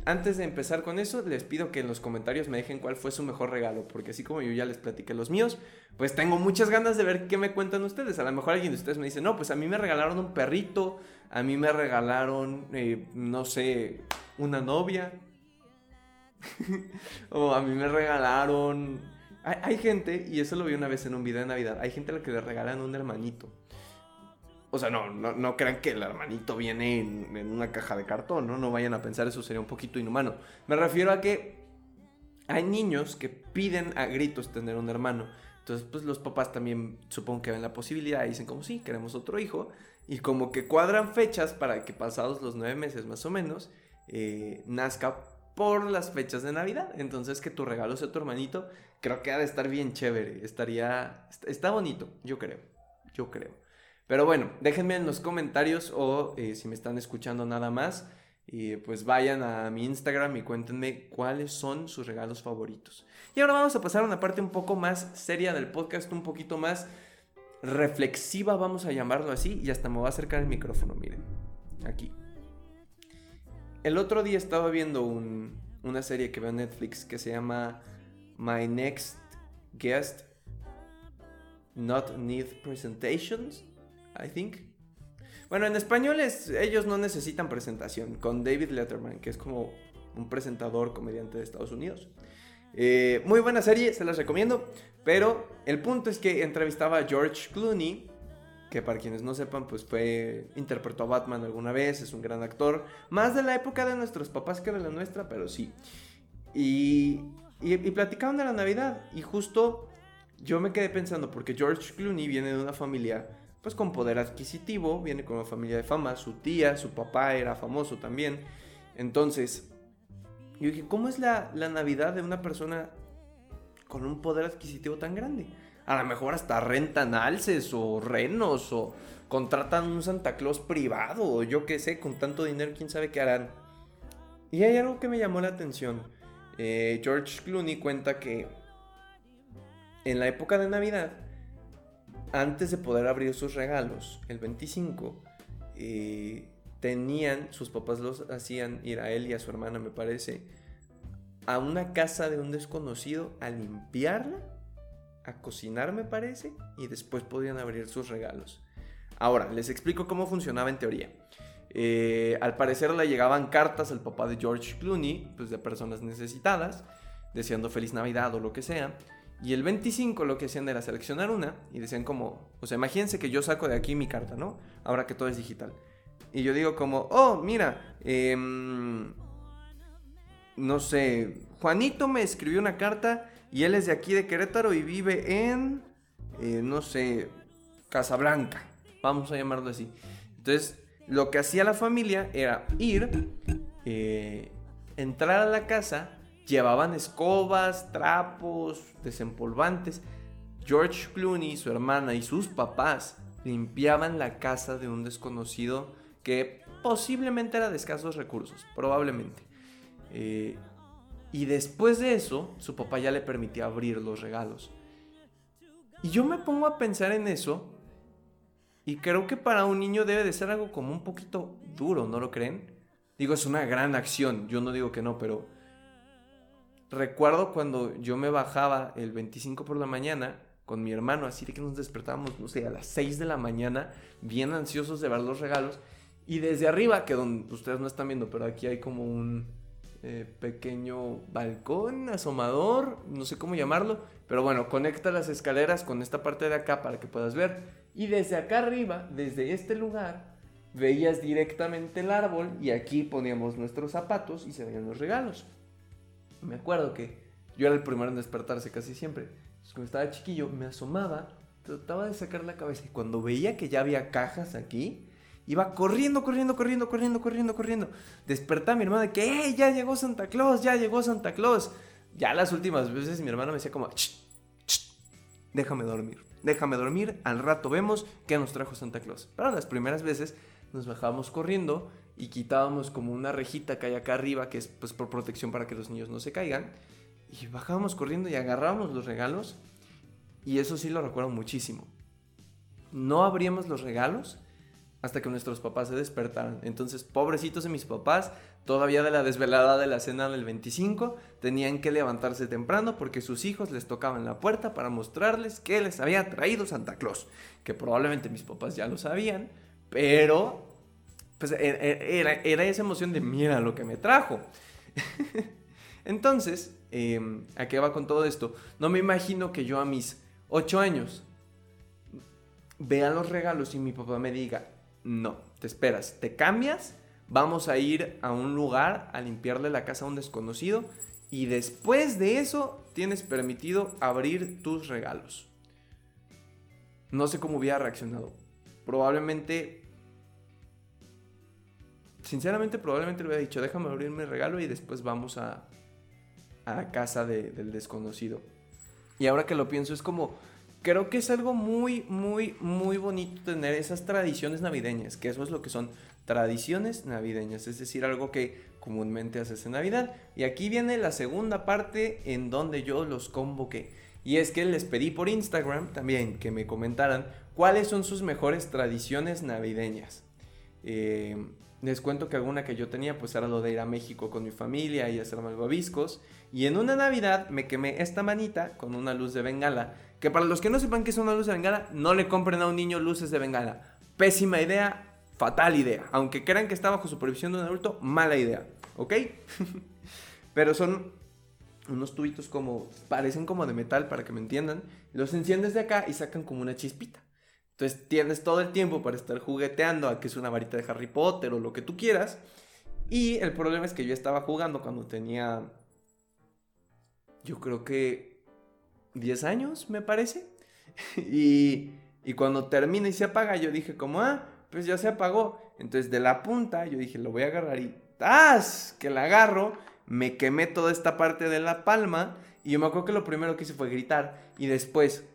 antes de empezar con eso, les pido que en los comentarios me dejen cuál fue su mejor regalo, porque así como yo ya les platiqué los míos, pues tengo muchas ganas de ver qué me cuentan ustedes. A lo mejor alguien de ustedes me dice, no, pues a mí me regalaron un perrito, a mí me regalaron, eh, no sé, una novia, [LAUGHS] o a mí me regalaron hay, gente, y eso lo vi una vez en un video de Navidad, hay gente a la que le regalan un hermanito. O sea, no, no, crean que el hermanito viene en, una caja de cartón, ¿no? No vayan a pensar eso sería un poquito inhumano. Me refiero a que hay niños que piden a gritos tener un hermano. Entonces, pues los papás también supongo que ven la posibilidad y dicen como sí, queremos otro hijo. Y como que cuadran fechas para que pasados los nueve meses más o menos, eh, nazca por las fechas de Navidad. Entonces, que tu regalo sea tu hermanito, creo que ha de estar bien chévere. Estaría. Está bonito, yo creo. Yo creo. Pero bueno, déjenme en los comentarios o eh, si me están escuchando nada más. Y pues vayan a mi Instagram y cuéntenme cuáles son sus regalos favoritos. Y ahora vamos a pasar a una parte un poco más seria del podcast, un poquito más reflexiva, vamos a llamarlo así. Y hasta me voy a acercar el micrófono, miren. Aquí. El otro día estaba viendo una serie que veo en Netflix que se llama My Next Guest Not Need Presentations, I think. Bueno, en español es, ellos no necesitan presentación, con David Letterman, que es como un presentador comediante de Estados Unidos. Eh, muy buena serie, se las recomiendo, pero el punto es que entrevistaba a George Clooney que para quienes no sepan, pues fue, interpretó a Batman alguna vez, es un gran actor, más de la época de nuestros papás que de la nuestra, pero sí. Y, y, y platicaban de la Navidad, y justo yo me quedé pensando, porque George Clooney viene de una familia, pues con poder adquisitivo, viene con una familia de fama, su tía, su papá era famoso también, entonces, yo dije, ¿cómo es la, la Navidad de una persona con un poder adquisitivo tan grande? A lo mejor hasta rentan alces o renos o contratan un Santa Claus privado o yo qué sé, con tanto dinero, quién sabe qué harán. Y hay algo que me llamó la atención. Eh, George Clooney cuenta que en la época de Navidad, antes de poder abrir sus regalos, el 25, eh, tenían, sus papás los hacían ir a él y a su hermana, me parece, a una casa de un desconocido a limpiarla, a cocinar, me parece, y después podían abrir sus regalos. Ahora, les explico cómo funcionaba en teoría. Eh, al parecer le llegaban cartas al papá de George Clooney, pues de personas necesitadas, deseando feliz Navidad o lo que sea. Y el 25 lo que hacían era seleccionar una y decían como, o sea, imagínense que yo saco de aquí mi carta, ¿no? Ahora que todo es digital. Y yo digo como, oh, mira, em, no sé, Juanito me escribió una carta y él es de aquí de Querétaro y vive en, eh, no sé, Casablanca, vamos a llamarlo así. Entonces, lo que hacía la familia era ir, eh, entrar a la casa, llevaban escobas, trapos, desempolvantes. George Clooney, su hermana y sus papás limpiaban la casa de un desconocido que posiblemente era de escasos recursos, probablemente. Eh, y después de eso, su papá ya le permitía abrir los regalos. Y yo me pongo a pensar en eso y creo que para un niño debe de ser algo como un poquito duro, ¿no lo creen? Digo, es una gran acción, yo no digo que no, pero recuerdo cuando yo me bajaba el 25 por la mañana con mi hermano, así de que nos despertábamos, no sé, a las 6 de la mañana, bien ansiosos de ver los regalos. Y desde arriba, que donde ustedes no están viendo, pero aquí hay como un eh, pequeño balcón, asomador, no sé cómo llamarlo, pero bueno, conecta las escaleras con esta parte de acá para que puedas ver. Y desde acá arriba, desde este lugar, veías directamente el árbol y aquí poníamos nuestros zapatos y se veían los regalos. Me acuerdo que yo era el primero en despertarse casi siempre. Entonces, cuando estaba chiquillo, me asomaba, trataba de sacar la cabeza y cuando veía que ya había cajas aquí, Iba corriendo, corriendo, corriendo, corriendo, corriendo, corriendo. Despertaba a mi hermana de que, ¡hey! Ya llegó Santa Claus, ya llegó Santa Claus. Ya las últimas veces mi hermana me decía como, déjame dormir, déjame dormir, al rato vemos qué nos trajo Santa Claus. Pero las primeras veces nos bajábamos corriendo y quitábamos como una rejita que hay acá arriba, que es pues por protección para que los niños no se caigan. Y bajábamos corriendo y agarrábamos los regalos. Y eso sí lo recuerdo muchísimo. No abríamos los regalos hasta que nuestros papás se despertaran. Entonces, pobrecitos de mis papás, todavía de la desvelada de la cena del 25, tenían que levantarse temprano porque sus hijos les tocaban la puerta para mostrarles que les había traído Santa Claus, que probablemente mis papás ya lo sabían, pero pues e, e, era, esa emoción de mira lo que me trajo. [LAUGHS] Entonces, em, ¿a qué va con todo esto? No me imagino que yo a mis 8 años vea los regalos y mi papá me diga, no, te esperas, te cambias, vamos a ir a un lugar a limpiarle la casa a un desconocido y después de eso tienes permitido abrir tus regalos. No sé cómo hubiera reaccionado. Probablemente, sinceramente probablemente le hubiera dicho, déjame abrir mi regalo y después vamos a, a casa del desconocido. Y ahora que lo pienso es como creo que es algo muy, muy, muy bonito tener esas tradiciones navideñas, que eso es lo que son tradiciones navideñas, es decir, algo que comúnmente haces en Navidad. Y aquí viene la segunda parte en donde yo los convoqué. Y es que les pedí por Instagram también que me comentaran cuáles son sus mejores tradiciones navideñas. Eh, les cuento que alguna que yo tenía pues era lo de ir a México con mi familia y hacer malvaviscos. Y en una Navidad me quemé esta manita con una luz de bengala que para los que no sepan qué es una luz de bengala, no le compren a un niño luces de bengala. Pésima idea, fatal idea. Aunque crean que está bajo supervisión de un adulto, mala idea. ¿Ok? [LAUGHS] Pero son unos tubitos como, parecen como de metal para que me entiendan. Los enciendes de acá y sacan como una chispita. Entonces tienes todo el tiempo para estar jugueteando a que es una varita de Harry Potter o lo que tú quieras. Y el problema es que yo estaba jugando cuando tenía, yo creo que 10 años, me parece. [LAUGHS] y, y cuando termina y se apaga, yo dije como, ah, pues ya se apagó. Entonces de la punta yo dije, lo voy a agarrar y ¡tas! Que la agarro, me quemé toda esta parte de la palma y yo me acuerdo que lo primero que hice fue gritar y después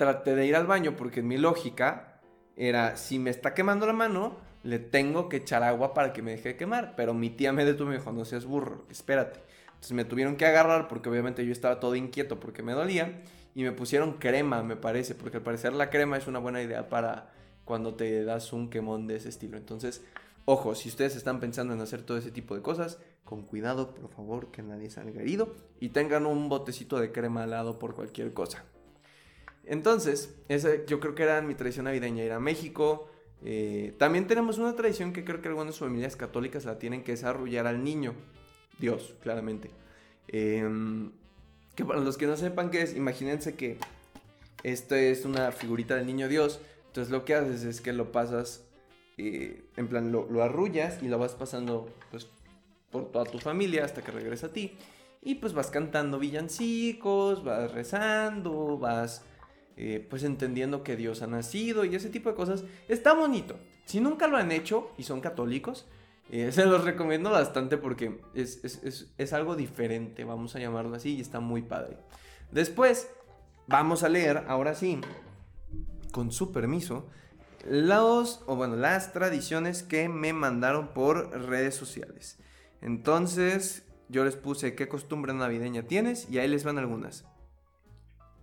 traté de ir al baño porque mi lógica era, si me está quemando la mano, le tengo que echar agua para que me deje de quemar. Pero mi tía me detuvo y me dijo, no seas burro, espérate. Entonces me tuvieron que agarrar porque obviamente yo estaba todo inquieto porque me dolía. Y me pusieron crema, me parece, porque al parecer la crema es una buena idea para cuando te das un quemón de ese estilo. Entonces, ojo, si ustedes están pensando en hacer todo ese tipo de cosas, con cuidado, por favor, que nadie salga herido y tengan un botecito de crema al lado por cualquier cosa. Entonces, yo creo que era mi tradición navideña, ir a México. Eh, también tenemos una tradición que creo que algunas familias católicas la tienen, que es arrullar al niño. Dios, claramente. Em, que para los que no sepan qué es, imagínense que esto es una figurita del niño Dios. Entonces lo que haces es que lo pasas, eh, en plan, lo, lo, arrullas y lo vas pasando pues, por toda tu familia hasta que regresa a ti. Y pues vas cantando villancicos, vas rezando, vas eh, pues entendiendo que Dios ha nacido y ese tipo de cosas. Está bonito. Si nunca lo han hecho y son católicos, eh, [LAUGHS] se los recomiendo bastante porque es, es, es, algo diferente, vamos a llamarlo así, y está muy padre. Después, vamos a leer, ahora sí, con su permiso, los, o bueno, las tradiciones que me mandaron por redes sociales. Entonces, yo les puse qué costumbre navideña tienes y ahí les van algunas.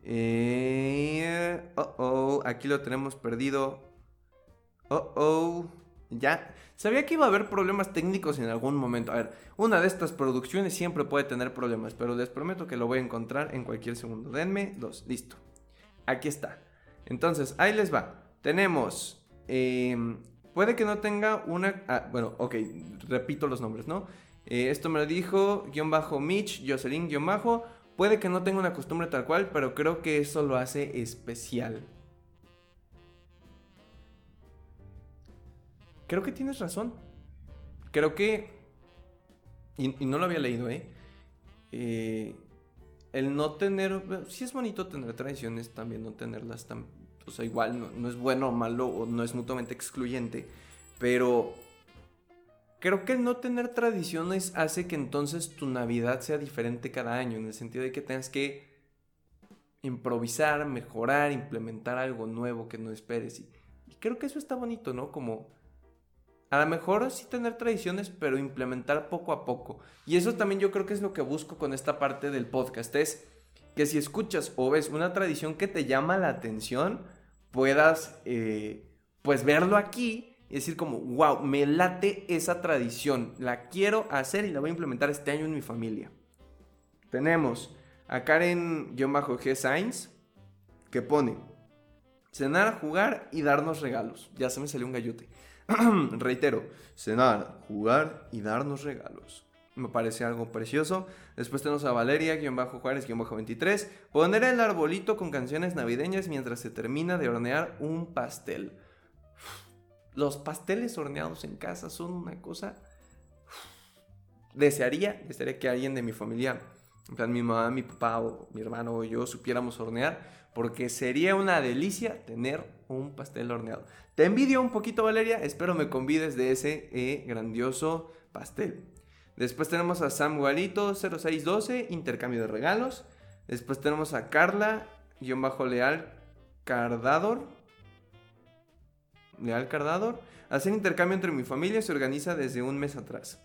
Eh, oh, oh, aquí lo tenemos perdido. Oh, oh, ya. Sabía que iba a haber problemas técnicos en algún momento. A ver, una de estas producciones siempre puede tener problemas, pero les prometo que lo voy a encontrar en cualquier segundo. Denme dos, listo. Aquí está. Entonces, ahí les va. Tenemos... Em, puede que no tenga una... Ah, bueno, ok, repito los nombres, ¿no? Eh, esto me lo dijo guion bajo Mitch, Jocelyn guion bajo. Puede que no tenga una costumbre tal cual, pero creo que eso lo hace especial. Creo que tienes razón. Creo que... Y, no lo había leído, ¿eh? ¿eh? El no tener... Sí es bonito tener tradiciones, también no tenerlas tan... O sea, igual no, no es bueno o malo o no es mutuamente excluyente. Pero Creo que no tener tradiciones hace que entonces tu Navidad sea diferente cada año, en el sentido de que tengas que improvisar, mejorar, implementar algo nuevo que no esperes. Y, creo que eso está bonito, ¿no? Como a lo mejor sí tener tradiciones, pero implementar poco a poco. Y eso también yo creo que es lo que busco con esta parte del podcast, es que si escuchas o ves una tradición que te llama la atención, puedas eh, pues verlo aquí y decir como, wow, me late esa tradición, la quiero hacer y la voy a implementar este año en mi familia. Tenemos a Karen-G Sainz que pone, cenar, jugar y darnos regalos. Ya se me salió un gallote. [CLEARS THROAT] Reitero, cenar, jugar y darnos regalos. Me parece algo precioso. Después tenemos a Valeria-Juárez-23. Poner el arbolito con canciones navideñas mientras se termina de hornear un pastel. Los pasteles horneados en casa son una cosa... Desearía, desearía que alguien de mi familia, en plan mi mamá, mi papá o mi hermano o yo supiéramos hornear, porque sería una delicia tener un pastel horneado. Te envidio un poquito, Valeria, espero me convides de ese eh, grandioso pastel. Después tenemos a Sam 0612, intercambio de regalos. Después tenemos a Carla, guion bajo leal, Cardador, Leal Cardador. Hacer intercambio entre mi familia se organiza desde un mes atrás.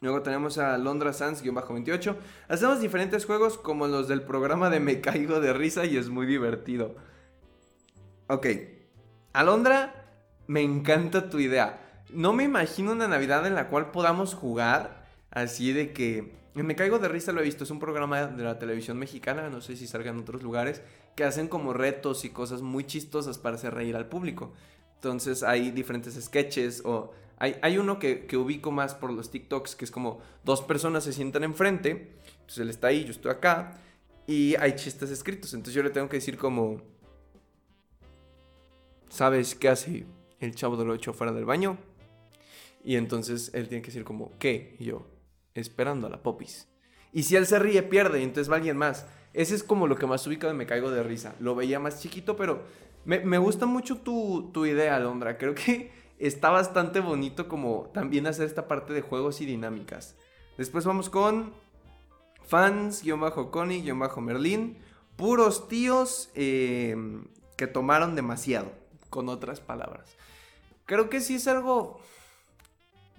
Luego tenemos a Londra Sans-28. Hacemos diferentes juegos como los del programa de Me Caigo de Risa y es muy divertido. Ok. Alondra, me encanta tu idea. No me imagino una Navidad en la cual podamos jugar así de que... Me Caigo de Risa lo he visto, es un programa de la televisión mexicana, no sé si salga en otros lugares, que hacen como retos y cosas muy chistosas para hacer reír al público. Entonces hay diferentes sketches o hay, hay uno que, que, ubico más por los TikToks que es como dos personas se sientan enfrente, entonces él está ahí, yo estoy acá y hay chistes escritos. Entonces yo le tengo que decir como, ¿sabes qué hace el chavo de lo hecho fuera del baño? Y entonces él tiene que decir como, ¿qué? Y yo, esperando a la popis. Y si él se ríe, pierde y entonces va alguien más. Ese es como lo que más ubica de me caigo de risa. Lo veía más chiquito, pero me, gusta mucho tu, idea, Alondra. Creo que [LAUGHS] está bastante bonito como también hacer esta parte de juegos y dinámicas. Después vamos con fans, guion bajo Connie, guion bajo Merlin. Puros tíos em, que tomaron demasiado, con otras palabras. Creo que sí es algo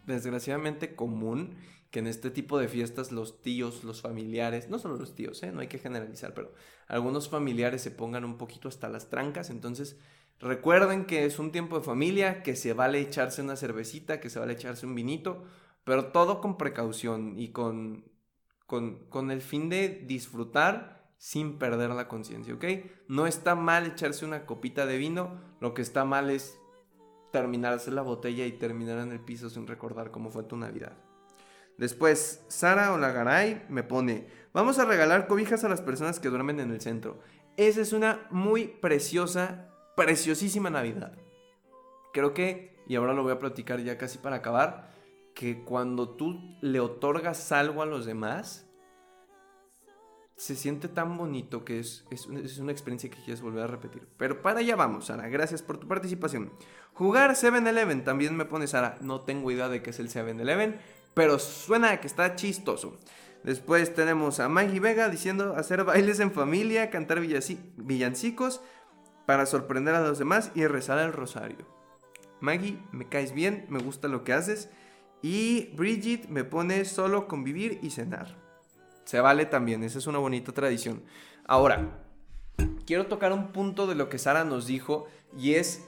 desgraciadamente común que en este tipo de fiestas los tíos, los familiares, no solo los tíos, ¿eh? no hay que generalizar, pero algunos familiares se pongan un poquito hasta las trancas, entonces Recuerden que es un tiempo de familia, que se vale echarse una cervecita, que se vale echarse un vinito, pero todo con precaución y con, con, con el fin de disfrutar sin perder la conciencia, ¿ok? No está mal echarse una copita de vino, lo que está mal es terminarse la botella y terminar en el piso sin recordar cómo fue tu Navidad. Después, Sara Olagaray me pone, vamos a regalar cobijas a las personas que duermen en el centro. Esa es una muy preciosa preciosísima Navidad. Creo que, y ahora lo voy a platicar ya casi para acabar, que cuando tú le otorgas algo a los demás, se siente tan bonito que es, es, una experiencia que quieres volver a repetir. Pero para allá vamos, Sara. Gracias por tu participación. Jugar 7-Eleven también me pone Sara. No tengo idea de qué es el 7-Eleven, pero suena que está chistoso. Después tenemos a Maggie Vega diciendo hacer bailes en familia, cantar villancicos, para sorprender a los demás y rezar el rosario. Maggie, me caes bien, me gusta lo que haces. Y Bridget me pone solo convivir y cenar. Se vale también, esa es una bonita tradición. Ahora, quiero tocar un punto de lo que Sara nos dijo y es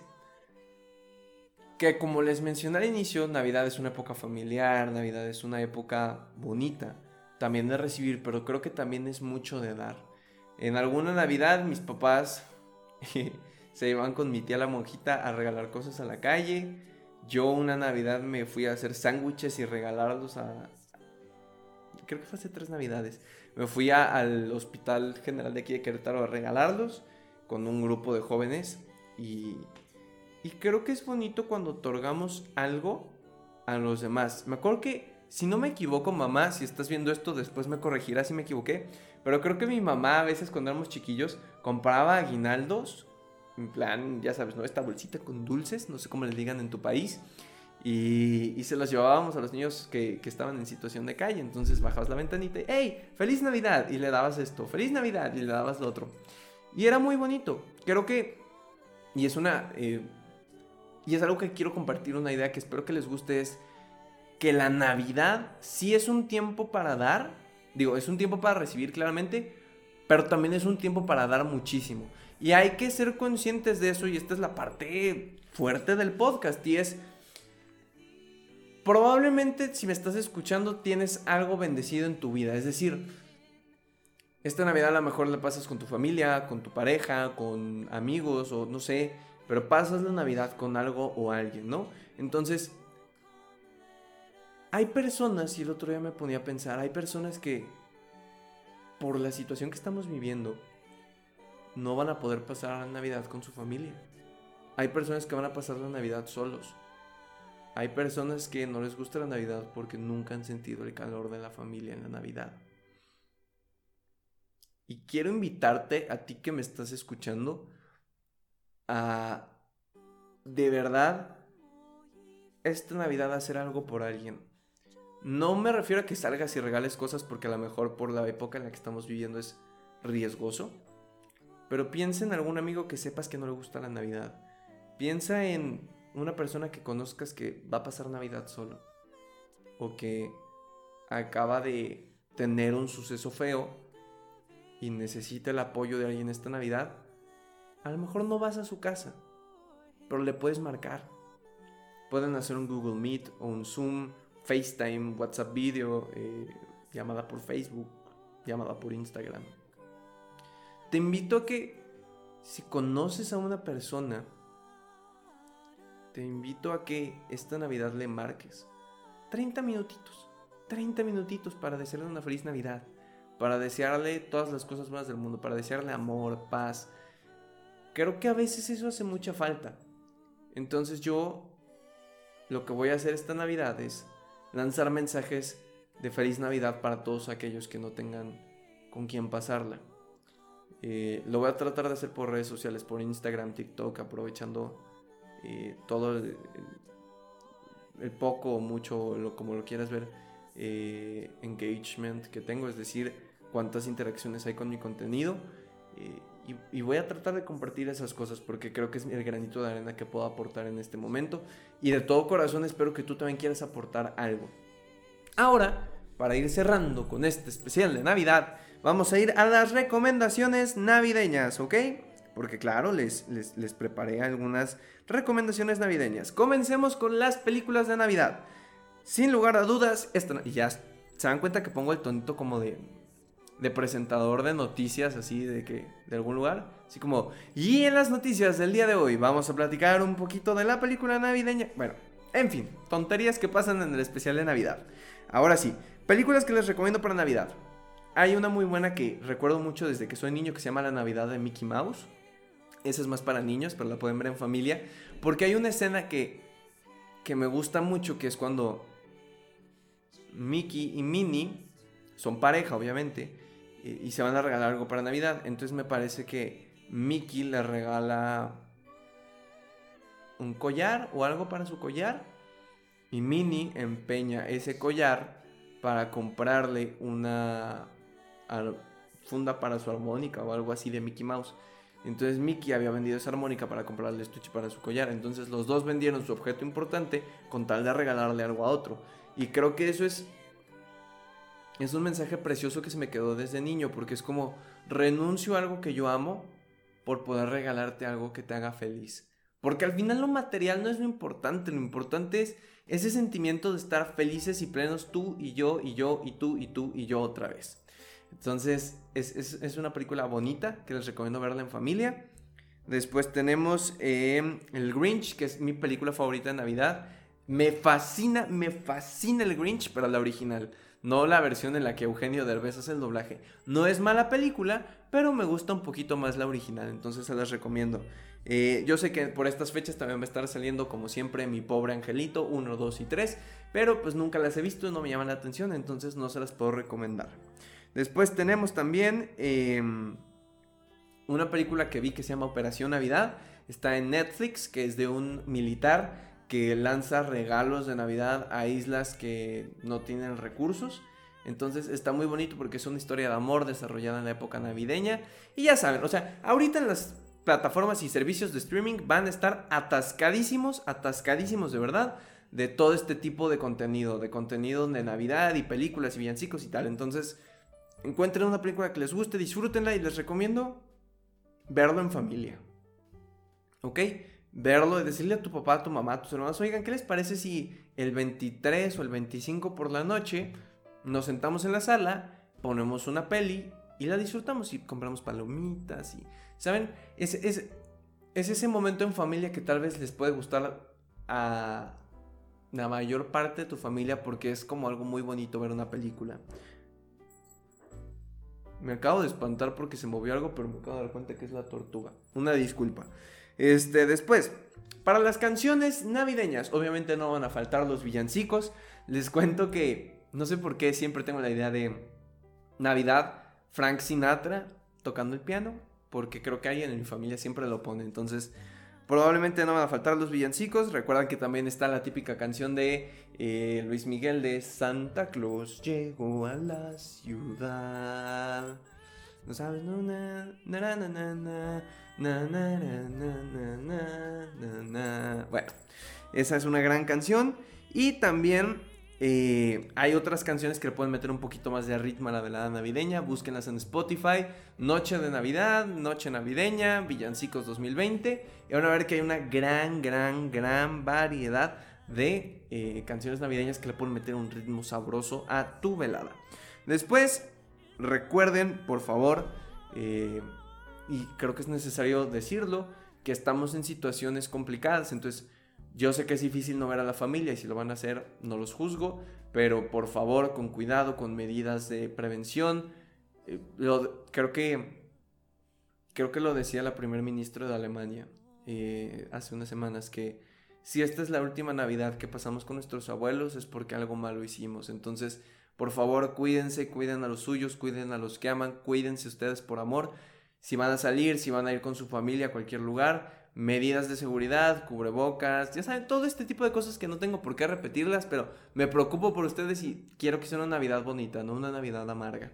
que como les mencioné al inicio, Navidad es una época familiar, Navidad es una época bonita, también de recibir, pero creo que también es mucho de dar. En alguna Navidad mis papás [LAUGHS] se iban con mi tía la monjita a regalar cosas a la calle. Yo una Navidad me fui a hacer sándwiches y regalarlos a... Creo que fue hace tres Navidades. Me fui al Hospital General de aquí de Querétaro a regalarlos con un grupo de jóvenes. Y, y creo que es bonito cuando otorgamos algo a los demás. Me acuerdo que, si no me equivoco, mamá, si estás viendo esto, después me corregirás si me equivoqué. Pero creo que mi mamá a veces cuando éramos chiquillos compraba aguinaldos, en plan, ya sabes, ¿no? Esta bolsita con dulces, no sé cómo les digan en tu país. Y, y se los llevábamos a los niños que, que, estaban en situación de calle. Entonces bajabas la ventanita y, ¡Hey! ¡Feliz Navidad! Y le dabas esto, ¡Feliz Navidad! Y le dabas lo otro. Y era muy bonito. Creo que. Y es una. Eh, y es algo que quiero compartir, una idea que espero que les guste: es que la Navidad sí es un tiempo para dar, Digo, es un tiempo para recibir claramente, pero también es un tiempo para dar muchísimo. Y hay que ser conscientes de eso y esta es la parte fuerte del podcast y es... Probablemente si me estás escuchando tienes algo bendecido en tu vida. Es decir, esta Navidad a lo mejor la pasas con tu familia, con tu pareja, con amigos o no sé, pero pasas la Navidad con algo o alguien, ¿no? Entonces, hay personas, y el otro día me ponía a pensar, hay personas que por la situación que estamos viviendo no van a poder pasar la Navidad con su familia. Hay personas que van a pasar la Navidad solos. Hay personas que no les gusta la Navidad porque nunca han sentido el calor de la familia en la Navidad. Y quiero invitarte a ti que me estás escuchando a de verdad esta Navidad hacer algo por alguien. No me refiero a que salgas y regales cosas porque a lo mejor por la época en la que estamos viviendo es riesgoso. Pero piensa en algún amigo que sepas que no le gusta la Navidad. Piensa en una persona que conozcas que va a pasar Navidad solo. O que acaba de tener un suceso feo y necesita el apoyo de alguien esta Navidad. A lo mejor no vas a su casa, pero le puedes marcar. Pueden hacer un Google Meet o un Zoom FaceTime, WhatsApp video, eh, llamada por Facebook, llamada por Instagram. Te invito a que si conoces a una persona, te invito a que esta Navidad le marques 30 minutitos, 30 minutitos para desearle una feliz Navidad, para desearle todas las cosas buenas del mundo, para desearle amor, paz. Creo que a veces eso hace mucha falta. Entonces yo lo que voy a hacer esta Navidad es lanzar mensajes de feliz Navidad para todos aquellos que no tengan con quién pasarla. Eh, lo voy a tratar de hacer por redes sociales, por Instagram, TikTok, aprovechando eh, todo el, poco o mucho, lo, como lo quieras ver, eh, engagement que tengo, es decir, cuántas interacciones hay con mi contenido. Y, voy a tratar de compartir esas cosas porque creo que es el granito de arena que puedo aportar en este momento. Y de todo corazón espero que tú también quieras aportar algo. Ahora, para ir cerrando con este especial de Navidad, vamos a ir a las recomendaciones navideñas, ¿ok? porque claro, les, les, preparé algunas recomendaciones navideñas. Comencemos con las películas de Navidad. Sin lugar a dudas, esta, y ya se dan cuenta que pongo el tonito como de, de presentador de noticias, así de que de algún lugar, así como, y en las noticias del día de hoy vamos a platicar un poquito de la película navideña. Bueno, en fin, tonterías que pasan en el especial de Navidad. Ahora sí, películas que les recomiendo para Navidad. Hay una muy buena que recuerdo mucho desde que soy niño que se llama La Navidad de Mickey Mouse. Esa es más para niños, pero la pueden ver en familia. Porque hay una escena que, que me gusta mucho, que es cuando Mickey y Minnie son pareja, obviamente, y, se van a regalar algo para Navidad. Entonces me parece que Mickey le regala un collar o algo para su collar. Y Minnie empeña ese collar para comprarle una funda para su armónica o algo así de Mickey Mouse. Entonces Mickey había vendido esa armónica para comprarle estuche para su collar. Entonces los dos vendieron su objeto importante con tal de regalarle algo a otro. Y creo que eso es es un mensaje precioso que se me quedó desde niño porque es como renuncio a algo que yo amo por poder regalarte algo que te haga feliz. Porque al final lo material no es lo importante, lo importante es ese sentimiento de estar felices y plenos tú y yo y yo y tú y tú y yo otra vez. Entonces, es, una película bonita que les recomiendo verla en familia. Después tenemos em, El Grinch, que es mi película favorita de Navidad. Me fascina, me fascina el Grinch, pero la original. No la versión en la que Eugenio Derbez hace el doblaje. No es mala película, pero me gusta un poquito más la original, entonces se las recomiendo. Eh, yo sé que por estas fechas también va a estar saliendo, como siempre, mi pobre angelito 1, 2 y 3, pero pues nunca las he visto y no me llaman la atención, entonces no se las puedo recomendar. Después tenemos también em, una película que vi que se llama Operación Navidad. Está en Netflix, que es de un militar que lanza regalos de Navidad a islas que no tienen recursos. Entonces está muy bonito porque es una historia de amor desarrollada en la época navideña. Y ya saben, o sea, ahorita en las plataformas y servicios de streaming van a estar atascadísimos, atascadísimos de verdad, de todo este tipo de contenido, de contenido de Navidad y películas y villancicos y tal. Entonces, encuentren una película que les guste, disfrútenla y les recomiendo verlo en familia. ¿Ok? Verlo y decirle a tu papá, a tu mamá, a tus hermanos, oigan, ¿qué les parece si el 23 o el 25 por la noche nos sentamos en la sala, ponemos una peli y la disfrutamos y compramos palomitas y, ¿saben? Es, es, es ese momento en familia que tal vez les puede gustar a la mayor parte de tu familia porque es como algo muy bonito ver una película. Me acabo de espantar porque se movió algo, pero me acabo de dar cuenta que es la tortuga. Una disculpa. Este, después, para las canciones navideñas, obviamente no van a faltar los villancicos. Les cuento que no sé por qué siempre tengo la idea de Navidad, Frank Sinatra tocando el piano, porque creo que alguien en mi familia siempre lo pone. Entonces, Probablemente no van a faltar los villancicos. Recuerdan que también está la típica canción de eh, Luis Miguel de Santa Claus llegó a la ciudad. No sabes, no, na, Bueno, esa es una gran canción. Y también eh, hay otras canciones que le pueden meter un poquito más de ritmo a la velada navideña. Búsquenlas en Spotify. Noche de Navidad, Noche Navideña, Villancicos 2020. Y van a ver que hay una gran, gran, gran variedad de eh, canciones navideñas que le pueden meter un ritmo sabroso a tu velada. Después, recuerden, por favor, eh, y creo que es necesario decirlo, que estamos en situaciones complicadas. Entonces, yo sé que es difícil no ver a la familia y si lo van a hacer no los juzgo, pero por favor con cuidado, con medidas de prevención. Eh, creo que creo que lo decía la primer ministro de Alemania eh, hace unas semanas que si esta es la última Navidad que pasamos con nuestros abuelos es porque algo malo hicimos. Entonces, por favor, cuídense, cuiden a los suyos, cuiden a los que aman, cuídense ustedes por amor. Si van a salir, si van a ir con su familia a cualquier lugar, medidas de seguridad, cubrebocas, ya saben, todo este tipo de cosas que no tengo por qué repetirlas, pero me preocupo por ustedes y quiero que sea una Navidad bonita, no una Navidad amarga.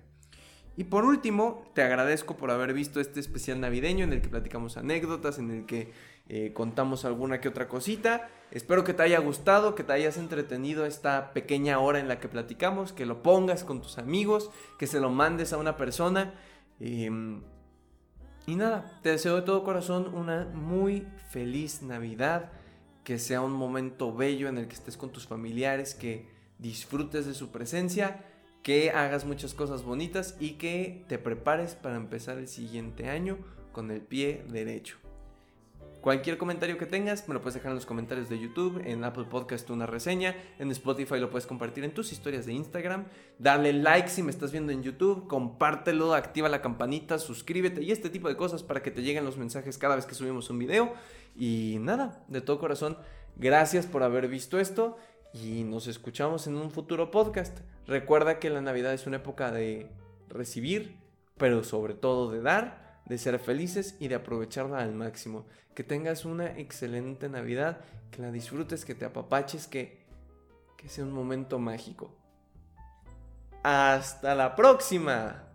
Y por último, te agradezco por haber visto este especial navideño en el que platicamos anécdotas, en el que eh, contamos alguna que otra cosita. Espero que te haya gustado, que te hayas entretenido esta pequeña hora en la que platicamos, que lo pongas con tus amigos, que se lo mandes a una persona. Em, Y nada, te deseo de todo corazón una muy feliz Navidad, que sea un momento bello en el que estés con tus familiares, que disfrutes de su presencia, que hagas muchas cosas bonitas y que te prepares para empezar el siguiente año con el pie derecho. Cualquier comentario que tengas me lo puedes dejar en los comentarios de YouTube, en Apple Podcast una reseña, en Spotify lo puedes compartir en tus historias de Instagram, dale like si me estás viendo en YouTube, compártelo, activa la campanita, suscríbete y este tipo de cosas para que te lleguen los mensajes cada vez que subimos un video. Y nada, de todo corazón, gracias por haber visto esto y nos escuchamos en un futuro podcast. Recuerda que la Navidad es una época de recibir, pero sobre todo de dar de ser felices y de aprovecharla al máximo. Que tengas una excelente Navidad, que la disfrutes, que te apapaches, que, que sea un momento mágico. Hasta la próxima.